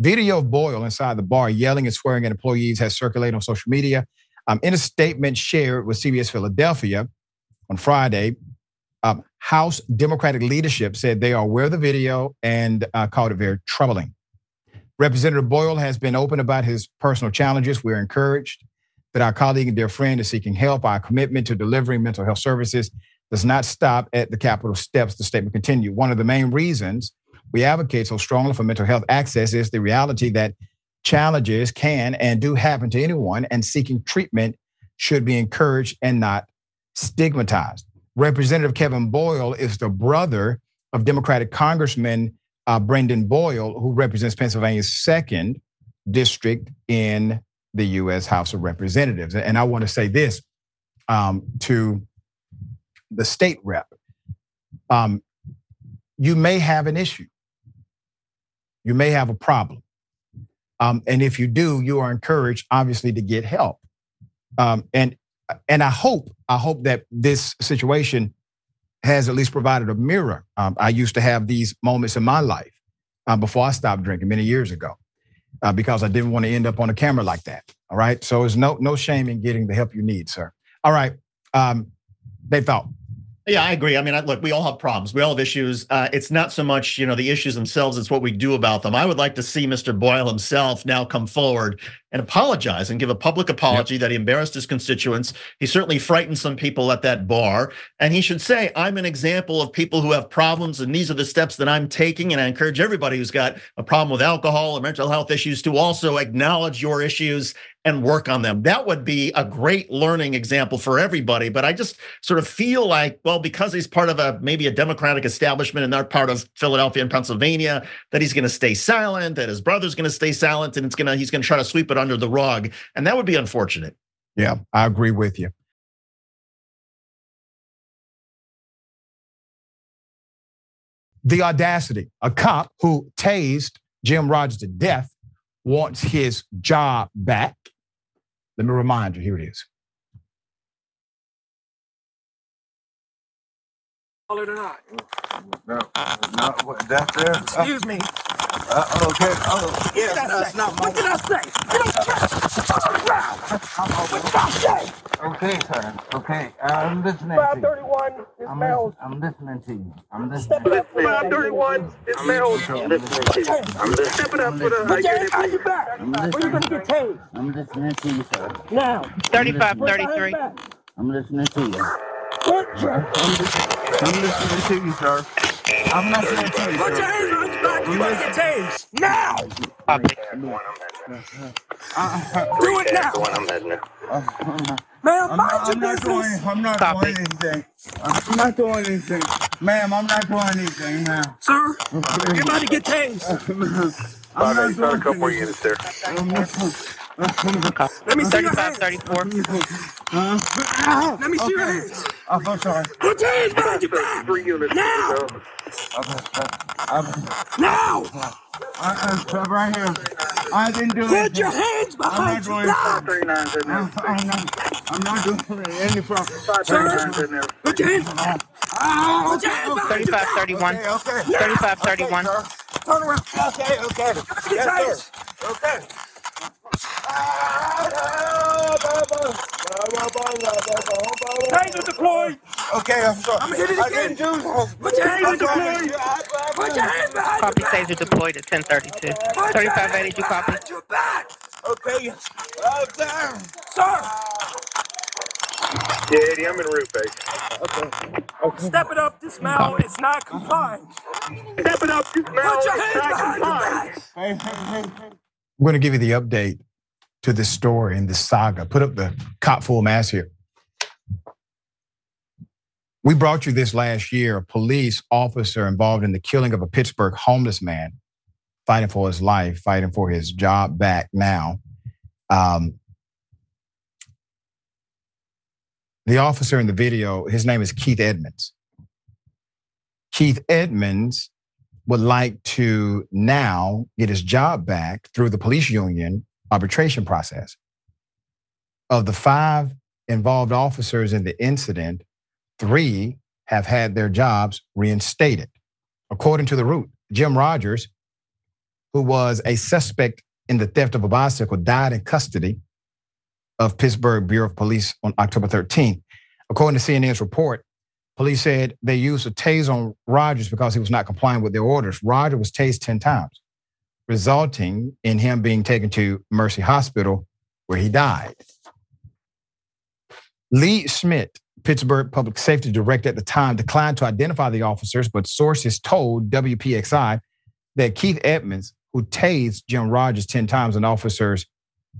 Video of Boyle inside the bar yelling and swearing at employees has circulated on social media. Um, in a statement shared with CBS Philadelphia on Friday, um, House Democratic leadership said they are aware of the video and uh, called it very troubling. Representative Boyle has been open about his personal challenges. We're encouraged that our colleague and dear friend is seeking help. Our commitment to delivering mental health services does not stop at the Capitol steps. The statement continued. One of the main reasons we advocate so strongly for mental health access is the reality that challenges can and do happen to anyone, and seeking treatment should be encouraged and not stigmatized. Representative Kevin Boyle is the brother of Democratic Congressman uh, Brendan Boyle, who represents Pennsylvania's second district in the U.S. House of Representatives. And I want to say this um, to the state rep. Um, you may have an issue. You may have a problem. Um, and if you do, you are encouraged, obviously, to get help. Um, and and I hope I hope that this situation has at least provided a mirror. Um, I used to have these moments in my life uh, before I stopped drinking many years ago uh, because I didn't want to end up on a camera like that. All right, so there's no no shame in getting the help you need, sir. All right, um, they thought. Yeah, I agree. I mean, look, we all have problems. We all have issues. Uh, it's not so much, you know, the issues themselves; it's what we do about them. I would like to see Mr. Boyle himself now come forward and apologize and give a public apology yep. that he embarrassed his constituents. He certainly frightened some people at that bar, and he should say, "I'm an example of people who have problems, and these are the steps that I'm taking." And I encourage everybody who's got a problem with alcohol or mental health issues to also acknowledge your issues and work on them. That would be a great learning example for everybody. But I just sort of feel like, well, because he's part of a maybe a Democratic establishment and not part of Philadelphia and Pennsylvania, that he's going to stay silent, that his brother's going to stay silent, and it's going to he's going to try to sweep it under the rug, and that would be unfortunate. Yeah, I agree with you. The audacity, a cop who tased Jim Rogers to death wants his job back. Let me remind you, here it is. Call it or not? No, no, that's there. Excuse me. Uh, okay. Oh, yes, that's not my. What did I say? You don't turn around. What did I say? Okay, sir. Okay, I'm listening. Five thirty-one is I'm, Mel's. I'm listening to you. I'm Step listening. it up. Five thirty-one is Mel's. I'm listening to you. I'm listening. Step it up for the. Put your hands on your back. I'm Or you're gonna get tased. I'm listening to you, sir. Now. 35, Put your hands back. I'm listening to you. I'm listening to you, sir. I'm listening to you, Put your sir. hands on your back. You're gonna get tased. Now. Do it now. Ma'am, I'm mind not, your I'm not doing. business. I'm not doing anything. I'm not doing anything, ma'am. I'm not doing anything now. Sir, you're about to get tased. I'm not doing a anything. I'm not- Let me see your hands. 34. Huh? Let me see your hands. I'm so sorry. Put your hands behind your back. Three units. Now. I'm, Now. I, I'm right here. I didn't do it. Put your hands I'm behind not your back. anything. I'm, I'm not. I'm not doing any problem. Sir, put your hands. Ah, Put your hands behind your 35, back. 31. Okay, okay. 35, 31. Turn around. Okay, okay. Get Yes, sir. Okay. Taser deployed. Okay, I'm sorry. I'ma hit it I again. didn't do that. Put your hands I'm on the sorry. plane. Put your hands behind Copy your back. Taser deployed at 1032. Put your 3582 hands copy. behind your back. Okay. Oh, damn. Sir. Yeah, Eddie, I'm in root base. Okay. okay. Step it up, dismount. It's not compliant. Step it up, dismount. Put your It's hands not behind your compliant. back. Hey, hey, hey, hey. I'm going to give you the update to this story and this saga. Put up the cop full mask here. We brought you this last year. A police officer involved in the killing of a Pittsburgh homeless man, fighting for his life, fighting for his job back now. Um, the officer in the video, his name is Keith Edmonds. Keith Edmonds would like to now get his job back through the police union arbitration process. Of the five involved officers in the incident, three have had their jobs reinstated. According to the root, Jim Rogers, who was a suspect in the theft of a bicycle, died in custody of Pittsburgh Bureau of Police on October 13th. According to CNN's report, police said they used a tase on Rogers because he was not complying with their orders. Roger was tased 10 times, resulting in him being taken to Mercy Hospital where he died. Lee Schmidt, Pittsburgh Public Safety Director at the time, declined to identify the officers, but sources told WPXI that Keith Edmonds, who tased Jim Rogers 10 times, and officers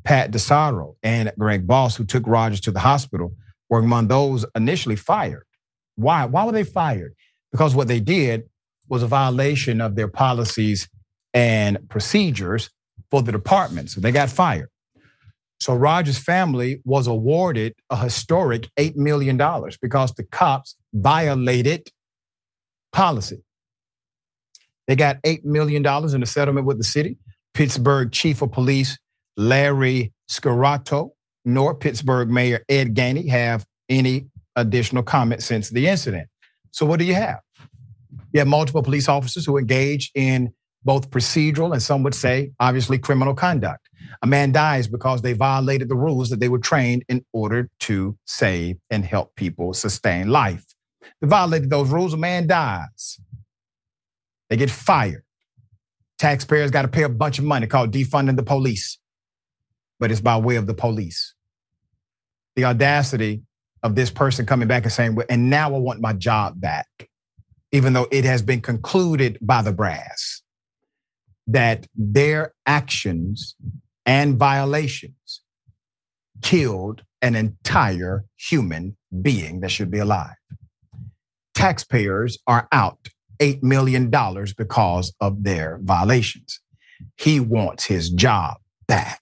Pat DeSaro and Greg Boss, who took Rogers to the hospital, were among those initially fired. Why? Why were they fired? Because what they did was a violation of their policies and procedures for the department. So they got fired. So Rogers' family was awarded a historic $8 million because the cops violated policy. They got $8 million in a settlement with the city. Pittsburgh Chief of Police Larry Scirotto nor Pittsburgh Mayor Ed Gainey have any additional comment since the incident. So what do you have? You have multiple police officers who engage in both procedural and some would say, obviously, criminal conduct. A man dies because they violated the rules that they were trained in order to save and help people sustain life. They violated those rules, a man dies. They get fired. Taxpayers got to pay a bunch of money called defunding the police, but it's by way of the police. The audacity of this person coming back and saying, and now I want my job back, even though it has been concluded by the brass that their actions and violations killed an entire human being that should be alive. Taxpayers are out $8 million because of their violations. He wants his job back.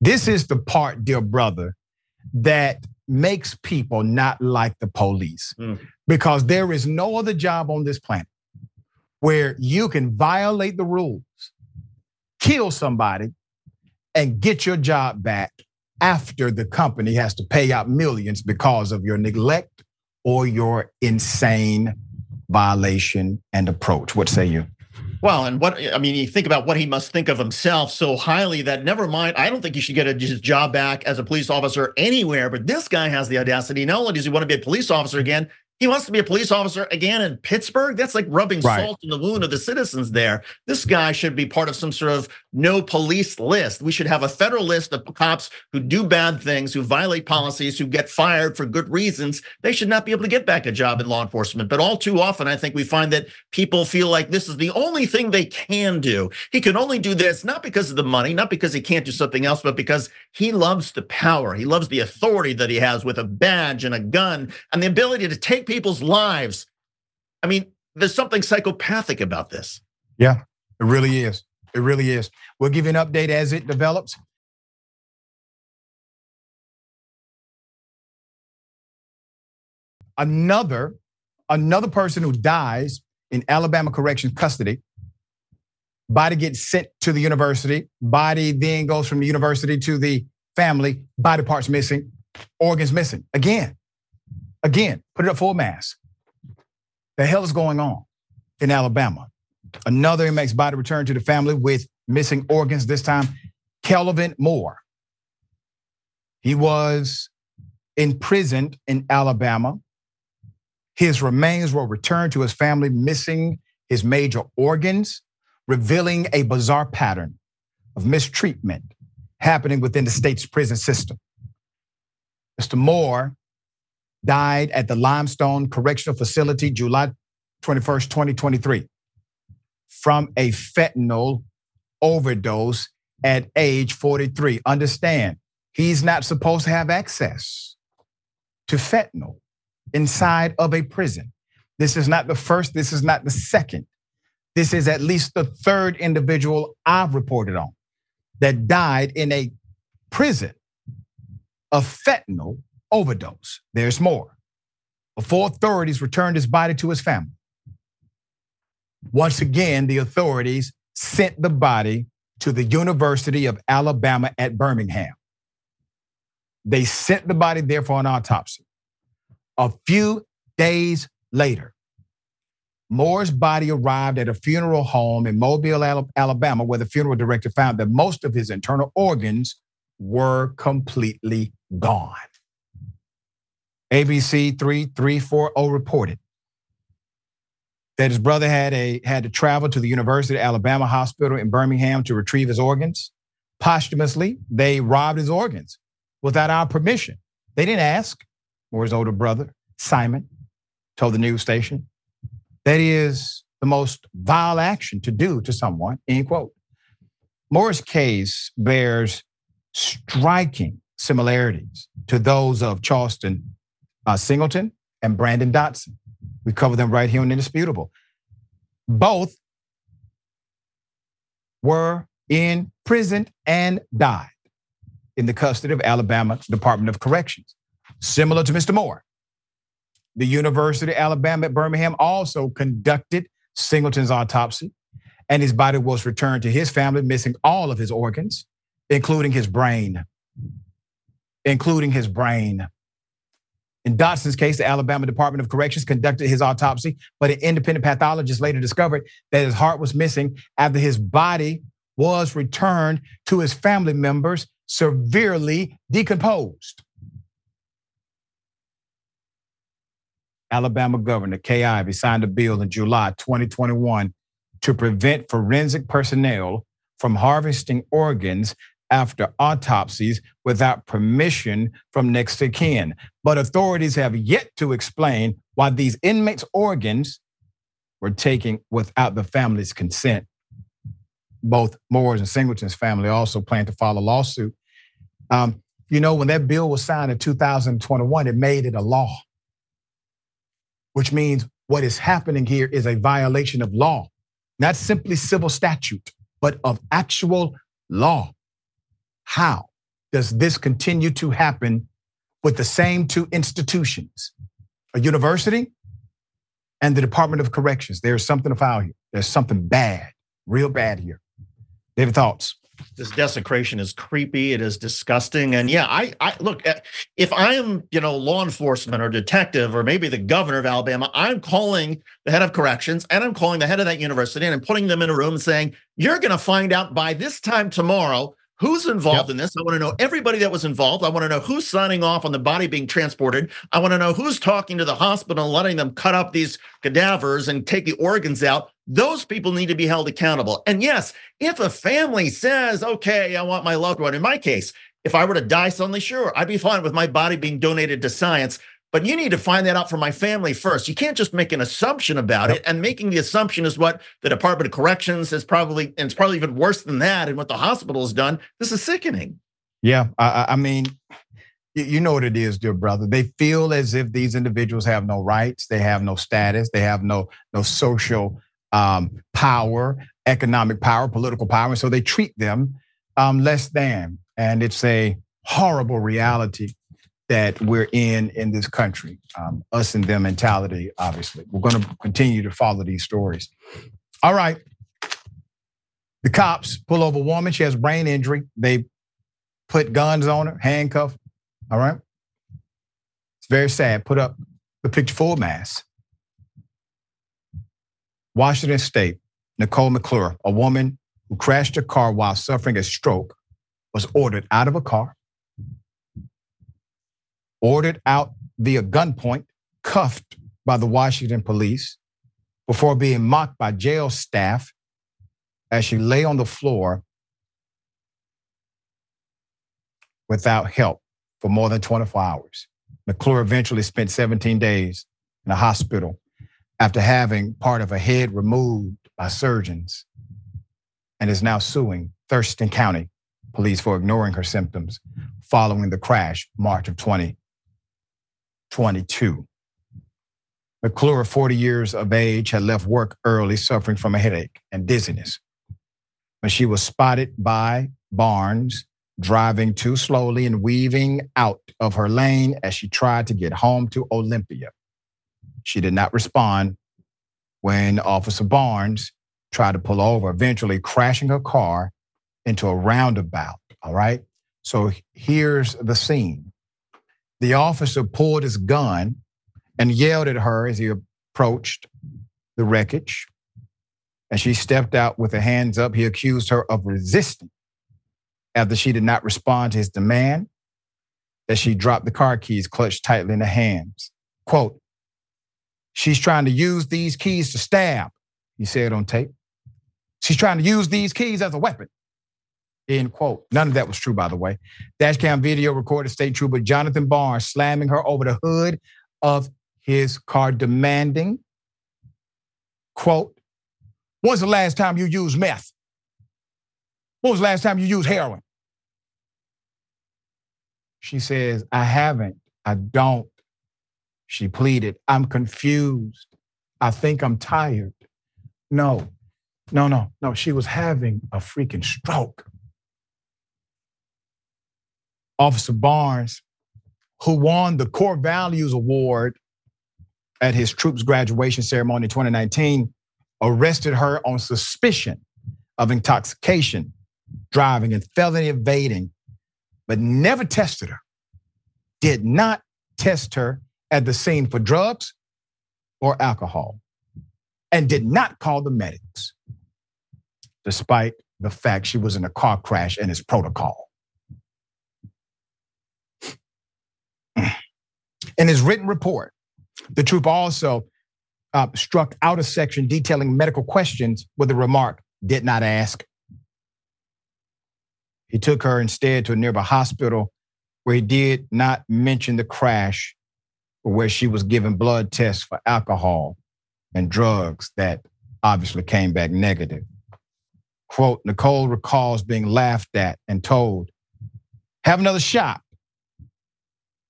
This is the part, dear brother, that makes people not like the police Mm. because there is no other job on this planet where you can violate the rules, kill somebody, and get your job back after the company has to pay out millions because of your neglect or your insane violation and approach. What say you? Well, and what I mean, you think about what he must think of himself so highly that never mind. I don't think he should get a, his job back as a police officer anywhere. But this guy has the audacity. Not only does he want to be a police officer again, he wants to be a police officer again in Pittsburgh. That's like rubbing Right. salt in the wound of the citizens there. This guy should be part of some sort of no police list. We should have a federal list of cops who do bad things, who violate policies, who get fired for good reasons. They should not be able to get back a job in law enforcement. But all too often, I think we find that people feel like this is the only thing they can do. He can only do this not because of the money, not because he can't do something else, but because he loves the power. He loves the authority that he has with a badge and a gun and the ability to take people's lives. I mean, there's something psychopathic about this. Yeah, it really is. It really is. We'll give you an update as it develops. Another, another person who dies in Alabama correction custody. Body gets sent to the university. Body then goes from the university to the family. Body parts missing, organs missing. Again, again, put it up full mass. The hell is going on in Alabama? Another inmate's body returned to the family with missing organs, this time Kelvin Moore. He was imprisoned in Alabama. His remains were returned to his family, missing his major organs, revealing a bizarre pattern of mistreatment happening within the state's prison system. Mr. Moore died at the Limestone Correctional Facility July 21st, 2023, from a fentanyl overdose at age 43. Understand, he's not supposed to have access to fentanyl inside of a prison. This is not the first, this is not the second. This is at least the third individual I've reported on that died in a prison of fentanyl overdose. There's more. Before authorities returned his body to his family, once again, the authorities sent the body to the University of Alabama at Birmingham. They sent the body there for an autopsy. A few days later, Moore's body arrived at a funeral home in Mobile, Alabama, where the funeral director found that most of his internal organs were completely gone. ABC 3340 reported that his brother had a had to travel to the University of Alabama Hospital in Birmingham to retrieve his organs. Posthumously, they robbed his organs without our permission. They didn't ask. Moore's older brother, Simon, told the news station. That is the most vile action to do to someone, end quote. Moore's case bears striking similarities to those of Charleston uh, Singleton and Brandon Dotson. We cover them right here on Indisputable. Both were in prison and died in the custody of Alabama Department of Corrections, similar to Mr. Moore. The University of Alabama at Birmingham also conducted Singleton's autopsy, and his body was returned to his family, missing all of his organs, including his brain. Including his brain. In Dotson's case, the Alabama Department of Corrections conducted his autopsy, but an independent pathologist later discovered that his heart was missing after his body was returned to his family members severely decomposed. Alabama Governor Kay Ivey signed a bill in July 2021 to prevent forensic personnel from harvesting organs after autopsies without permission from next of kin. But authorities have yet to explain why these inmates' organs were taken without the family's consent. Both Moore's and Singleton's family also plan to file a lawsuit. Um, you know, when that bill was signed in 2021, it made it a law which means what is happening here is a violation of law, not simply civil statute, but of actual law. How does this continue to happen with the same two institutions, a university and the Department of Corrections? There's something foul here. There's something bad, real bad here. David, thoughts? this desecration is creepy it is disgusting and yeah i i look eh, if i am you know law enforcement or detective or maybe the governor of alabama i'm calling the head of corrections and i'm calling the head of that university and i'm putting them in a room and saying you're going to find out by this time tomorrow Who's involved yep. in this? I want to know everybody that was involved. I want to know who's signing off on the body being transported. I want to know who's talking to the hospital letting them cut up these cadavers and take the organs out. Those people need to be held accountable. And yes, if a family says, okay, I want my loved one, in my case, if I were to die suddenly, sure, I'd be fine with my body being donated to science. But you need to find that out for my family first. You can't just make an assumption about it. And making the assumption is what the Department of Corrections is probably, and it's probably even worse than that, and what the hospital has done. This is sickening. Yeah, I, I mean, you know what it is, dear brother. They feel as if these individuals have no rights, they have no status, they have no no social um, power, economic power, political power, and so they treat them um, less than. And it's a horrible reality that we're in in this country, um, us and them mentality, obviously. We're going to continue to follow these stories. All right. The cops pull over a woman. She has brain injury. They put guns on her, handcuff. All right. It's very sad. Put up the picture full mass. Washington State, Nicole McClure, a woman who crashed her car while suffering a stroke, was ordered out of a car ordered out via gunpoint, cuffed by the Washington police before being mocked by jail staff as she lay on the floor without help. for more than 24 hours. McClure eventually spent 17 days in a hospital after having part of her head removed by surgeons and is now suing Thurston County police for ignoring her symptoms following the crash March of 2022. McClure, 40 years of age, had left work early suffering from a headache and dizziness. When she was spotted by Barnes driving too slowly and weaving out of her lane as she tried to get home to Olympia. She did not respond when Officer Barnes tried to pull over, eventually crashing her car into a roundabout. All right. So here's the scene. The officer pulled his gun and yelled at her as he approached the wreckage. And she stepped out with her hands up. He accused her of resisting after she did not respond to his demand that she dropped the car keys clutched tightly in her hands. Quote, she's trying to use these keys to stab, he said on tape. She's trying to use these keys as a weapon. End quote. None of that was true, by the way. Dashcam video recorded State Trooper Jonathan Barnes slamming her over the hood of his car, demanding, quote, When's the last time you used meth? When was the last time you used heroin? She says, I haven't. I don't. She pleaded, I'm confused. I think I'm tired. No, no, no, no. She was having a freaking stroke. Officer Barnes, who won the Core Values Award at his troops graduation ceremony in 2019, arrested her on suspicion of intoxication, driving, and felony evading, but never tested her. Did not test her at the scene for drugs or alcohol, and did not call the medics, despite the fact she was in a car crash and his protocol. In his written report, the troop also uh, struck out a section detailing medical questions with the remark, did not ask. He took her instead to a nearby hospital where he did not mention the crash, but where she was given blood tests for alcohol and drugs that obviously came back negative. Quote, Nicole recalls being laughed at and told, have another shot.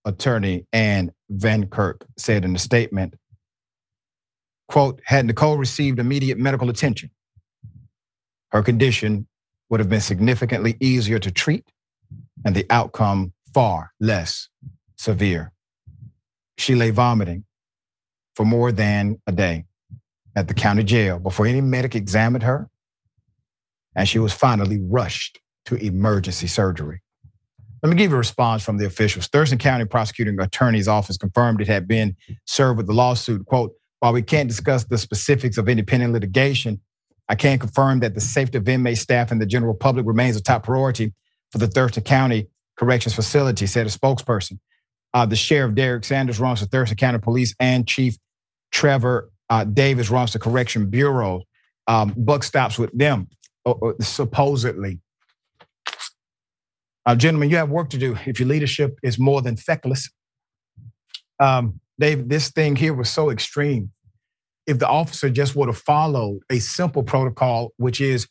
Attorney Ann Van Kirk said in a statement, quote, had Nicole received immediate medical attention, her condition would have been significantly easier to treat and the outcome far less severe. She lay vomiting for more than a day at the county jail before any medic examined her, and she was finally rushed to emergency surgery. Let me give you a response from the officials. Thurston County Prosecuting Attorney's Office confirmed it had been served with the lawsuit. Quote, while we can't discuss the specifics of independent litigation, I can confirm that the safety of inmate staff and the general public remains a top priority for the Thurston County Corrections Facility, said a spokesperson. Uh, the sheriff, Derek Sanders, runs the Thurston County Police, and Chief Trevor uh, Davis runs the Correction Bureau. Um, buck stops with them, uh, uh supposedly. Uh, gentlemen, you have work to do if your leadership is more than feckless. Um, Dave, this thing here was so extreme if the officer just would have followed a simple protocol, which is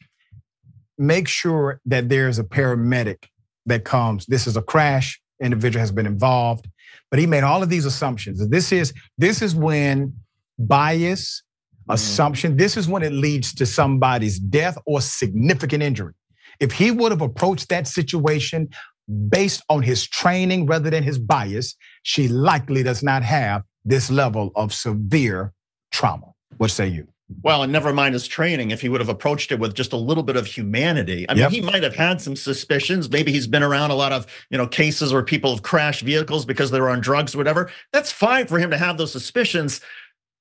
make sure that there's a paramedic that comes. This is a crash, individual has been involved, but he made all of these assumptions. This is this is when bias, mm-hmm. assumption, this is when it leads to somebody's death or significant injury. If he would have approached that situation based on his training rather than his bias, she likely does not have this level of severe trauma. What say you? Well, and never mind his training. If he would have approached it with just a little bit of humanity, I mean, yep. he might have had some suspicions. Maybe he's been around a lot of you know cases where people have crashed vehicles because they were on drugs or whatever. That's fine for him to have those suspicions,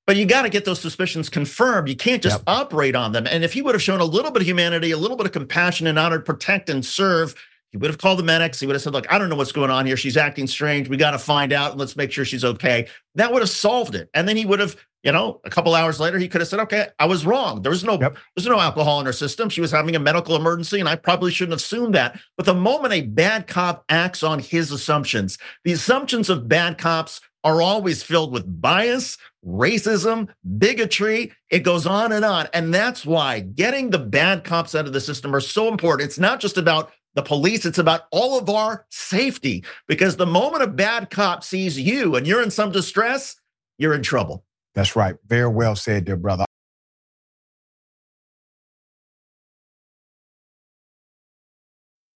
but you got to get those suspicions confirmed. You can't just yep. operate on them. And if he would have shown a little bit of humanity, a little bit of compassion, and honor, protect and serve, he would have called the medics. He would have said, Look, I don't know what's going on here. She's acting strange. We got to find out and let's make sure she's okay. That would have solved it. And then he would have you know, a couple hours later, he could have said, "Okay, I was wrong. There was no, Yep. there's no alcohol in her system. She was having a medical emergency, and I probably shouldn't have assumed that." But the moment a bad cop acts on his assumptions, the assumptions of bad cops are always filled with bias, racism, bigotry. It goes on and on, and that's why getting the bad cops out of the system are so important. It's not just about the police, it's about all of our safety. Because the moment a bad cop sees you and you're in some distress, you're in trouble. That's right. Very well said, dear brother.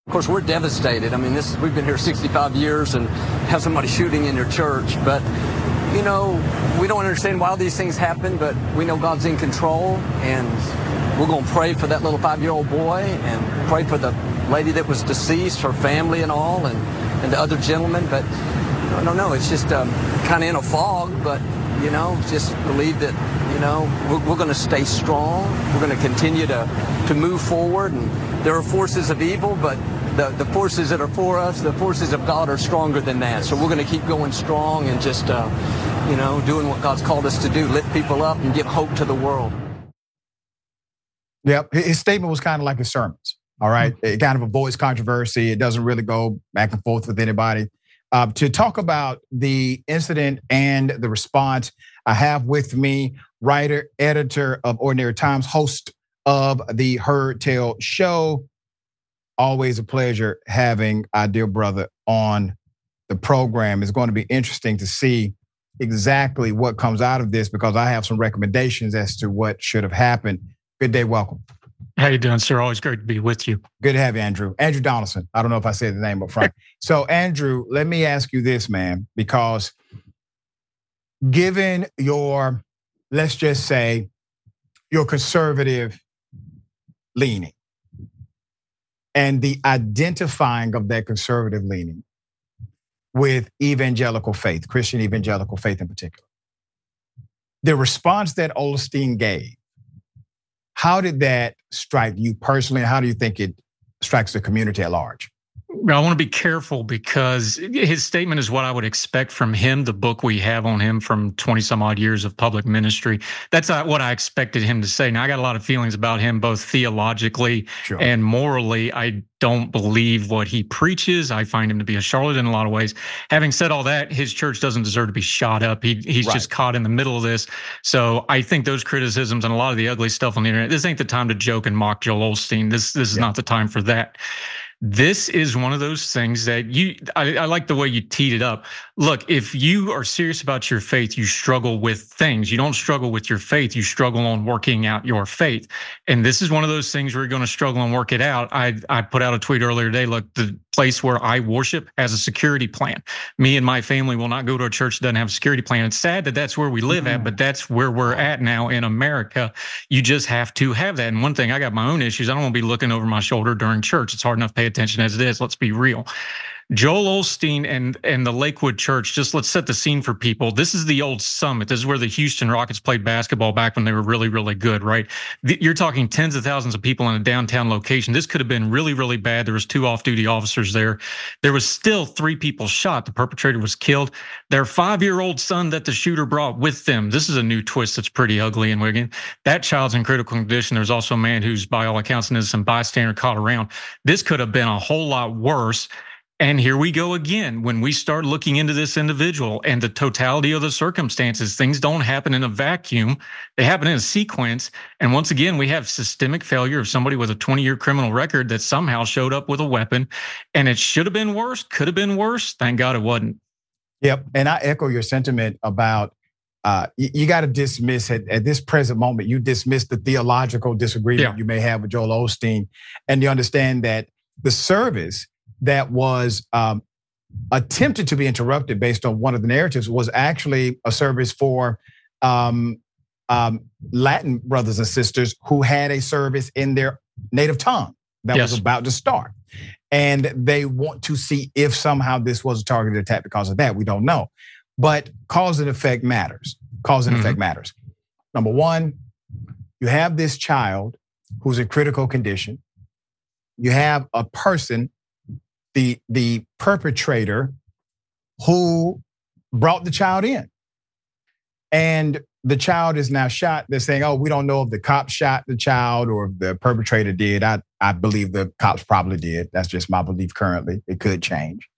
Of course, we're devastated. I mean, this we've been here 65 years and have somebody shooting in your church, but you know, we don't understand why these things happen, but we know God's in control, and we're going to pray for that little five-year-old boy and pray for the lady that was deceased, her family, and all, and and the other gentleman. But I don't know. It's just um, kind of in a fog, but you know, just believe that you know we're, we're going to stay strong. We're going to continue to to move forward, and there are forces of evil, but the, the forces that are for us, the forces of God are stronger than that. So we're going to keep going strong and just, uh, you know, doing what God's called us to do, lift people up and give hope to the world. Yep. His statement was kind of like his sermons. All right. It kind of avoids controversy. It doesn't really go back and forth with anybody. Uh, to talk about the incident and the response, I have with me writer, editor of Ordinary Times, host of the Heard Tell Show. Always a pleasure having our dear brother on the program. It's going to be interesting to see exactly what comes out of this because I have some recommendations as to what should have happened. Good day, welcome. How you doing, sir? Always great to be with you. Good to have you, Andrew. Andrew Donaldson. I don't know if I said the name up front. so, Andrew, let me ask you this, man, because given your, let's just say, your conservative leaning and the identifying of that conservative leaning with evangelical faith, Christian evangelical faith in particular, the response that Osteen gave how did that strike you personally? How do you think it strikes the community at large? I want to be careful because his statement is what I would expect from him. The book we have on him from 20 some odd years of public ministry. That's what I expected him to say. Now, I got a lot of feelings about him, both theologically sure. and morally. I don't believe what he preaches. I find him to be a charlatan in a lot of ways. Having said all that, his church doesn't deserve to be shot up. He, he's right. just caught in the middle of this. So I think those criticisms and a lot of the ugly stuff on the internet, this ain't the time to joke and mock Joel Osteen. This, this is yeah. not the time for that this is one of those things that you I, I, like the way you teed it up. Look if you are serious about your faith you struggle with things. You don't struggle with your faith. You struggle on working out your faith. And this is one of those things where you're going to struggle and work it out. I i put out a tweet earlier today look the place where i worship has a security plan. Me and my family will not go to a church that doesn't have a security plan. It's sad that that's where we live mm-hmm. at but that's where we're at now in america. You just have to have that. And one thing i got my own issues. I don't want to be looking over my shoulder during church. It's hard enough to pay attention as it is. Let's be real. Joel Osteen and and the Lakewood Church. Just let's set the scene for people. This is the old Summit. This is where the Houston Rockets played basketball back when they were really really good, right? You're talking tens of thousands of people in a downtown location. This could have been really really bad. There was two off-duty officers there. There was still three people shot. The perpetrator was killed. Their five-year-old son that the shooter brought with them. This is a new twist that's pretty ugly in Wigan. That child's in critical condition. There's also a man who's by all accounts an innocent bystander caught around. This could have been a whole lot worse. And here we go again. When we start looking into this individual and the totality of the circumstances, things don't happen in a vacuum. They happen in a sequence. And once again, we have systemic failure of somebody with a 20 year criminal record that somehow showed up with a weapon. And it should have been worse, could have been worse. Thank God it wasn't. Yep. And I echo your sentiment about uh, you, you got to dismiss it at this present moment. You dismiss the theological disagreement yeah. you may have with Joel Osteen, and you understand that the service that was um, attempted to be interrupted based on one of the narratives was actually a service for um, um, Latin brothers and sisters who had a service in their native tongue that yes. was about to start. And they want to see if somehow this was a targeted attack because of that. We don't know. But cause and effect matters. Cause and mm-hmm. effect matters. Number one, you have this child who's in critical condition. You have a person the the perpetrator who brought the child in. And the child is now shot. They're saying, "Oh, we don't know if the cop shot the child or if the perpetrator did." I I believe the cops probably did. That's just my belief currently. It could change.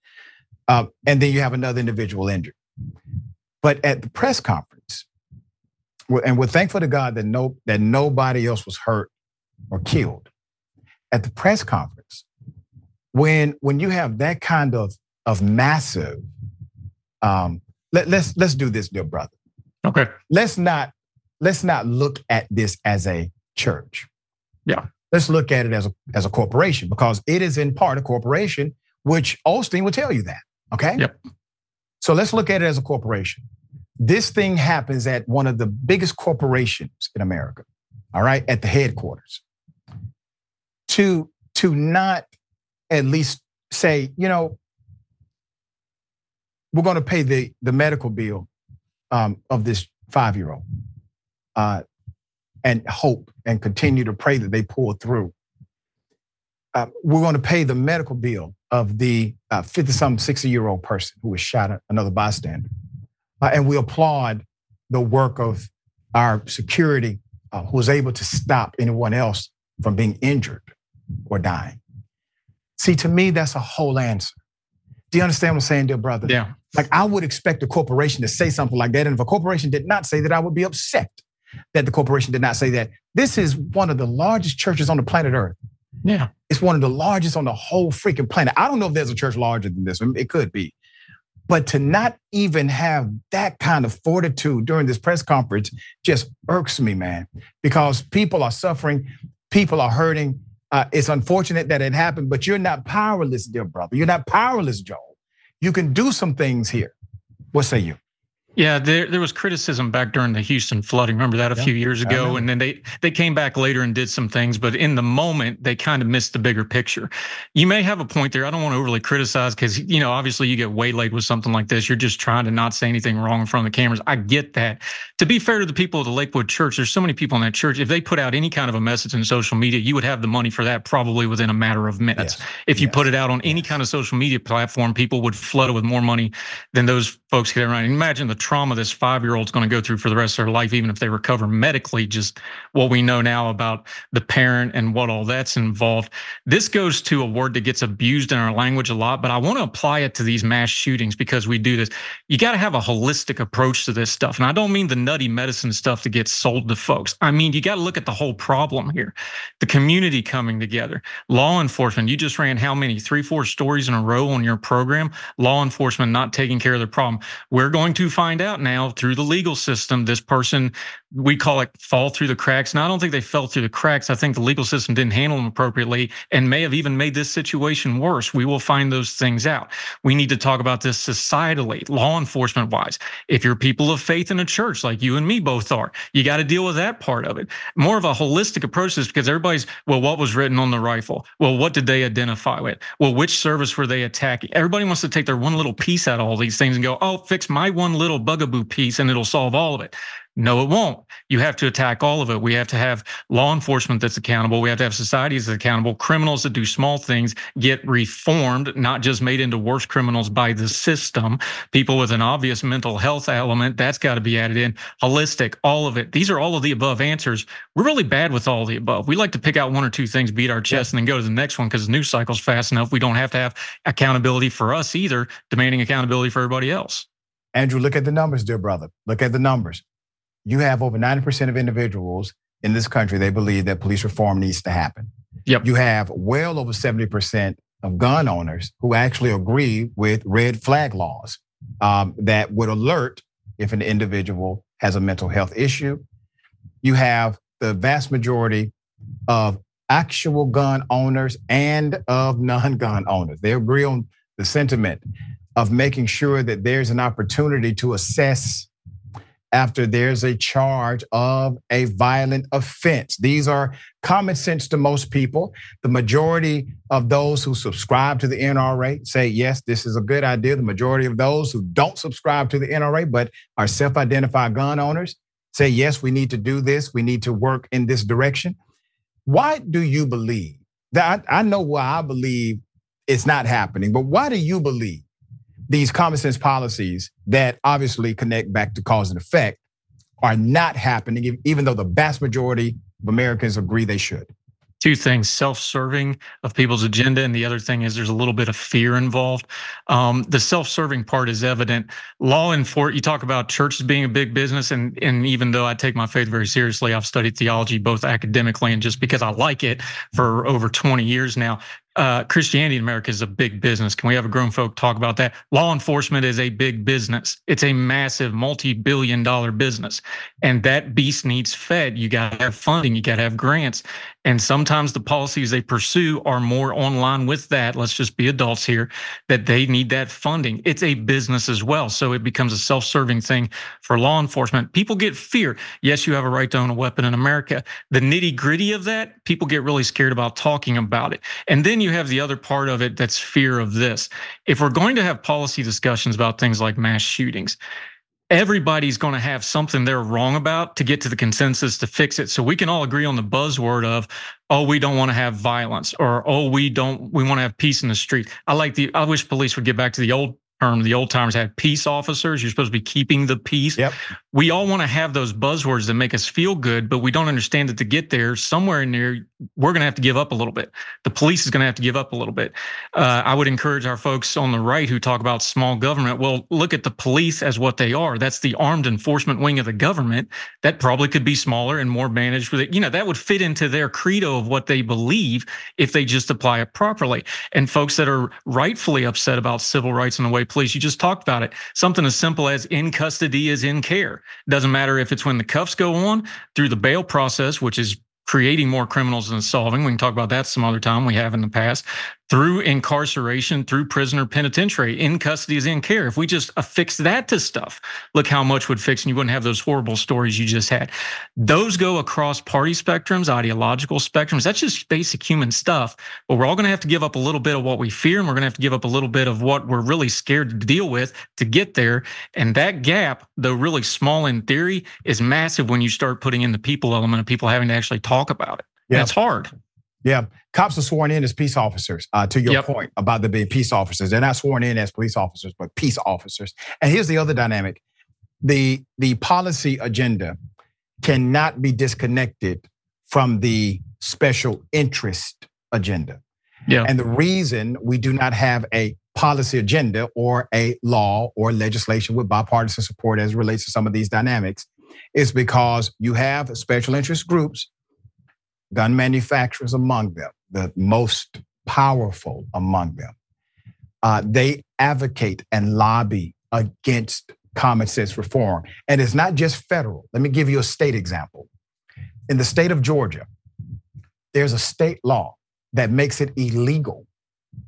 Uh, and then you have another individual injured. But at the press conference, and we're thankful to God that no that nobody else was hurt or killed. At the press conference, when when you have that kind of of massive, um, let, let's let's do this, dear brother. Okay. Let's not let's not look at this as a church. Yeah. Let's look at it as a as a corporation because it is in part a corporation, which Osteen will tell you that. Okay. Yep. So let's look at it as a corporation. This thing happens at one of the biggest corporations in America. All right, at the headquarters. To to not at least say, you know, we're going to pay the the medical bill um, of this five year old, uh, and hope and continue to pray that they pull through. Uh, we're going to pay the medical bill of the 50 uh, some 60 year old person who was shot at another bystander. Uh, and we applaud the work of our security uh, who was able to stop anyone else from being injured or dying. See, to me, that's a whole answer. Do you understand what I'm saying, dear brother? Yeah. Like I would expect a corporation to say something like that. And if a corporation did not say that, I would be upset that the corporation did not say that. This is one of the largest churches on the planet Earth. Yeah. It's one of the largest on the whole freaking planet. I don't know if there's a church larger than this. one. It could be. But to not even have that kind of fortitude during this press conference just irks me, man, because people are suffering, people are hurting. Uh, it's unfortunate that it happened, but you're not powerless, dear brother. You're not powerless, Joel. You can do some things here. What say you? Yeah, there there was criticism back during the Houston flooding. Remember that a yeah, few years ago, and then they they came back later and did some things, but in the moment they kind of missed the bigger picture. You may have a point there. I don't want to overly criticize because you know obviously you get waylaid with something like this. You're just trying to not say anything wrong in front of the cameras. I get that. To be fair to the people of the Lakewood Church, there's so many people in that church. If they put out any kind of a message in social media, you would have the money for that probably within a matter of minutes. Yes. If you yes. put it out on any kind of social media platform, people would flood it with more money than those folks get around. Imagine the trauma this five year old's going to go through for the rest of their life, even if they recover medically, just what we know now about the parent and what all that's involved. This goes to a word that gets abused in our language a lot, but I want to apply it to these mass shootings because we do this. You got to have a holistic approach to this stuff. And I don't mean the nutty medicine stuff that gets sold to folks. I mean, you got to look at the whole problem here the community coming together, law enforcement. You just ran how many? Three, four stories in a row on your program. Law enforcement not taking care of the problem. We're going to find out now through the legal system. This person, we call it fall through the cracks. And I don't think they fell through the cracks. I think the legal system didn't handle them appropriately and may have even made this situation worse. We will find those things out. We need to talk about this societally, law enforcement wise. If you're people of faith in a church like you and me both are, you got to deal with that part of it. More of a holistic approach is because everybody's, well, what was written on the rifle? Well, what did they identify with? Well, which service were they attacking? Everybody wants to take their one little piece out of all these things and go, oh, fix my one little bugaboo piece and it'll solve all of it. No, it won't. You have to attack all of it. We have to have law enforcement that's accountable. We have to have societies that's accountable. Criminals that do small things get reformed, not just made into worse criminals by the system. People with an obvious mental health element, that's got to be added in. Holistic, all of it. These are all of the above answers. We're really bad with all the above. We like to pick out one or two things, beat our chest, yeah. and then go to the next one because the news cycle's fast enough. We don't have to have accountability for us either, demanding accountability for everybody else. Andrew, look at the numbers, dear brother. Look at the numbers. You have over 90% of individuals in this country, they believe that police reform needs to happen. Yep. You have well over 70% of gun owners who actually agree with red flag laws um, that would alert if an individual has a mental health issue. You have the vast majority of actual gun owners and of non gun owners. They agree on the sentiment of making sure that there's an opportunity to assess after there's a charge of a violent offense. These are common sense to most people. The majority of those who subscribe to the NRA say, yes, this is a good idea. The majority of those who don't subscribe to the NRA but are self identified gun owners say, yes, we need to do this. We need to work in this direction. Why do you believe that? I know why I believe it's not happening, but why do you believe these common sense policies that obviously connect back to cause and effect are not happening, even though the vast majority of Americans agree they should? two things self-serving of people's agenda and the other thing is there's a little bit of fear involved. Um, the self-serving part is evident. Law enforcement you talk about churches being a big business and and even though i take my faith very seriously i've studied theology both academically and just because i like it for over 20 years now uh, Christianity in America is a big business. Can we have a grown folk talk about that? Law enforcement is a big business. It's a massive multi-billion dollar business. And that beast needs fed. You got to have funding. You got to have grants. And sometimes the policies they pursue are more online with that. Let's just be adults here that they need that funding. It's a business as well. So it becomes a self serving thing for law enforcement. People get fear. Yes, you have a right to own a weapon in America. The nitty gritty of that, people get really scared about talking about it. And then you have the other part of it that's fear of this. If we're going to have policy discussions about things like mass shootings, everybody's going to have something they're wrong about to get to the consensus to fix it. So we can all agree on the buzzword of, oh, we don't want to have violence or, oh, we don't, we want to have peace in the street. I like the, I wish police would get back to the old term. The old timers had peace officers. You're supposed to be keeping the peace. Yep. We all want to have those buzzwords that make us feel good, but we don't understand that to get there, somewhere in there, we're going to have to give up a little bit. The police is going to have to give up a little bit. Uh, I would encourage our folks on the right who talk about small government. Well, look at the police as what they are. That's the armed enforcement wing of the government. That probably could be smaller and more managed with it. You know, that would fit into their credo of what they believe if they just apply it properly. And folks that are rightfully upset about civil rights and the way police, you just talked about it. Something as simple as in custody is in care. Doesn't matter if it's when the cuffs go on through the bail process, which is creating more criminals than solving. We can talk about that some other time. We have in the past through incarceration, through prisoner penitentiary, in custody is in care. If we just affix that to stuff, look how much would fix, and you wouldn't have those horrible stories you just had. Those go across party spectrums, ideological spectrums. That's just basic human stuff. But we're all going to have to give up a little bit of what we fear, and we're going to have to give up a little bit of what we're really scared to deal with to get there. And that gap, though really small in theory, is massive when you start putting in the people element of people having to actually talk about it. Yeah. It's hard. Yeah, cops are sworn in as peace officers. Uh, to your yep. point about them being peace officers, they're not sworn in as police officers, but peace officers. And here's the other dynamic: the the policy agenda cannot be disconnected from the special interest agenda. Yeah. And the reason we do not have a policy agenda or a law or legislation with bipartisan support as relates to some of these dynamics is because you have special interest groups gun manufacturers among them, the most powerful among them, uh, they advocate and lobby against common sense reform. And it's not just federal. Let me give you a state example. In the state of Georgia, there's a state law that makes it illegal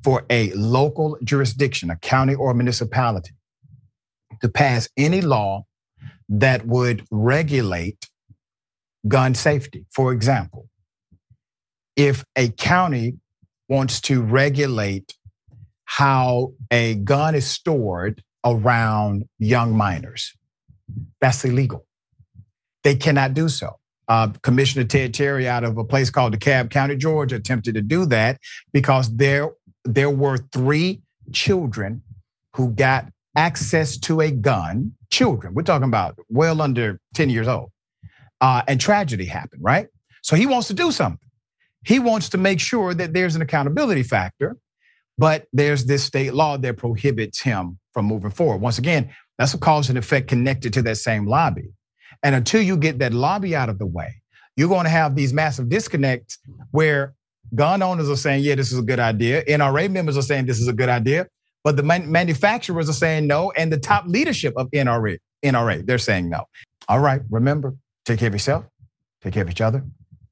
for a local jurisdiction, a county or a municipality, to pass any law that would regulate gun safety. For example, if a county wants to regulate how a gun is stored around young minors, that's illegal. They cannot do so. Uh, Commissioner Ted Terry out of a place called DeKalb County, Georgia, attempted to do that because there, there were three children who got access to a gun. Children, we're talking about well under 10 years old. Uh, and tragedy happened, right? So he wants to do something. He wants to make sure that there's an accountability factor, but there's this state law that prohibits him from moving forward. Once again, that's a cause and effect connected to that same lobby. And until you get that lobby out of the way, you're going to have these massive disconnects where gun owners are saying, yeah, this is a good idea. NRA members are saying this is a good idea. But the manufacturers are saying no. And the top leadership of NRA, NRA, they're saying no. All right, remember, take care of yourself, take care of each other,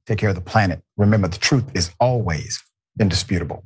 take care of the planet. Remember, the truth is always indisputable.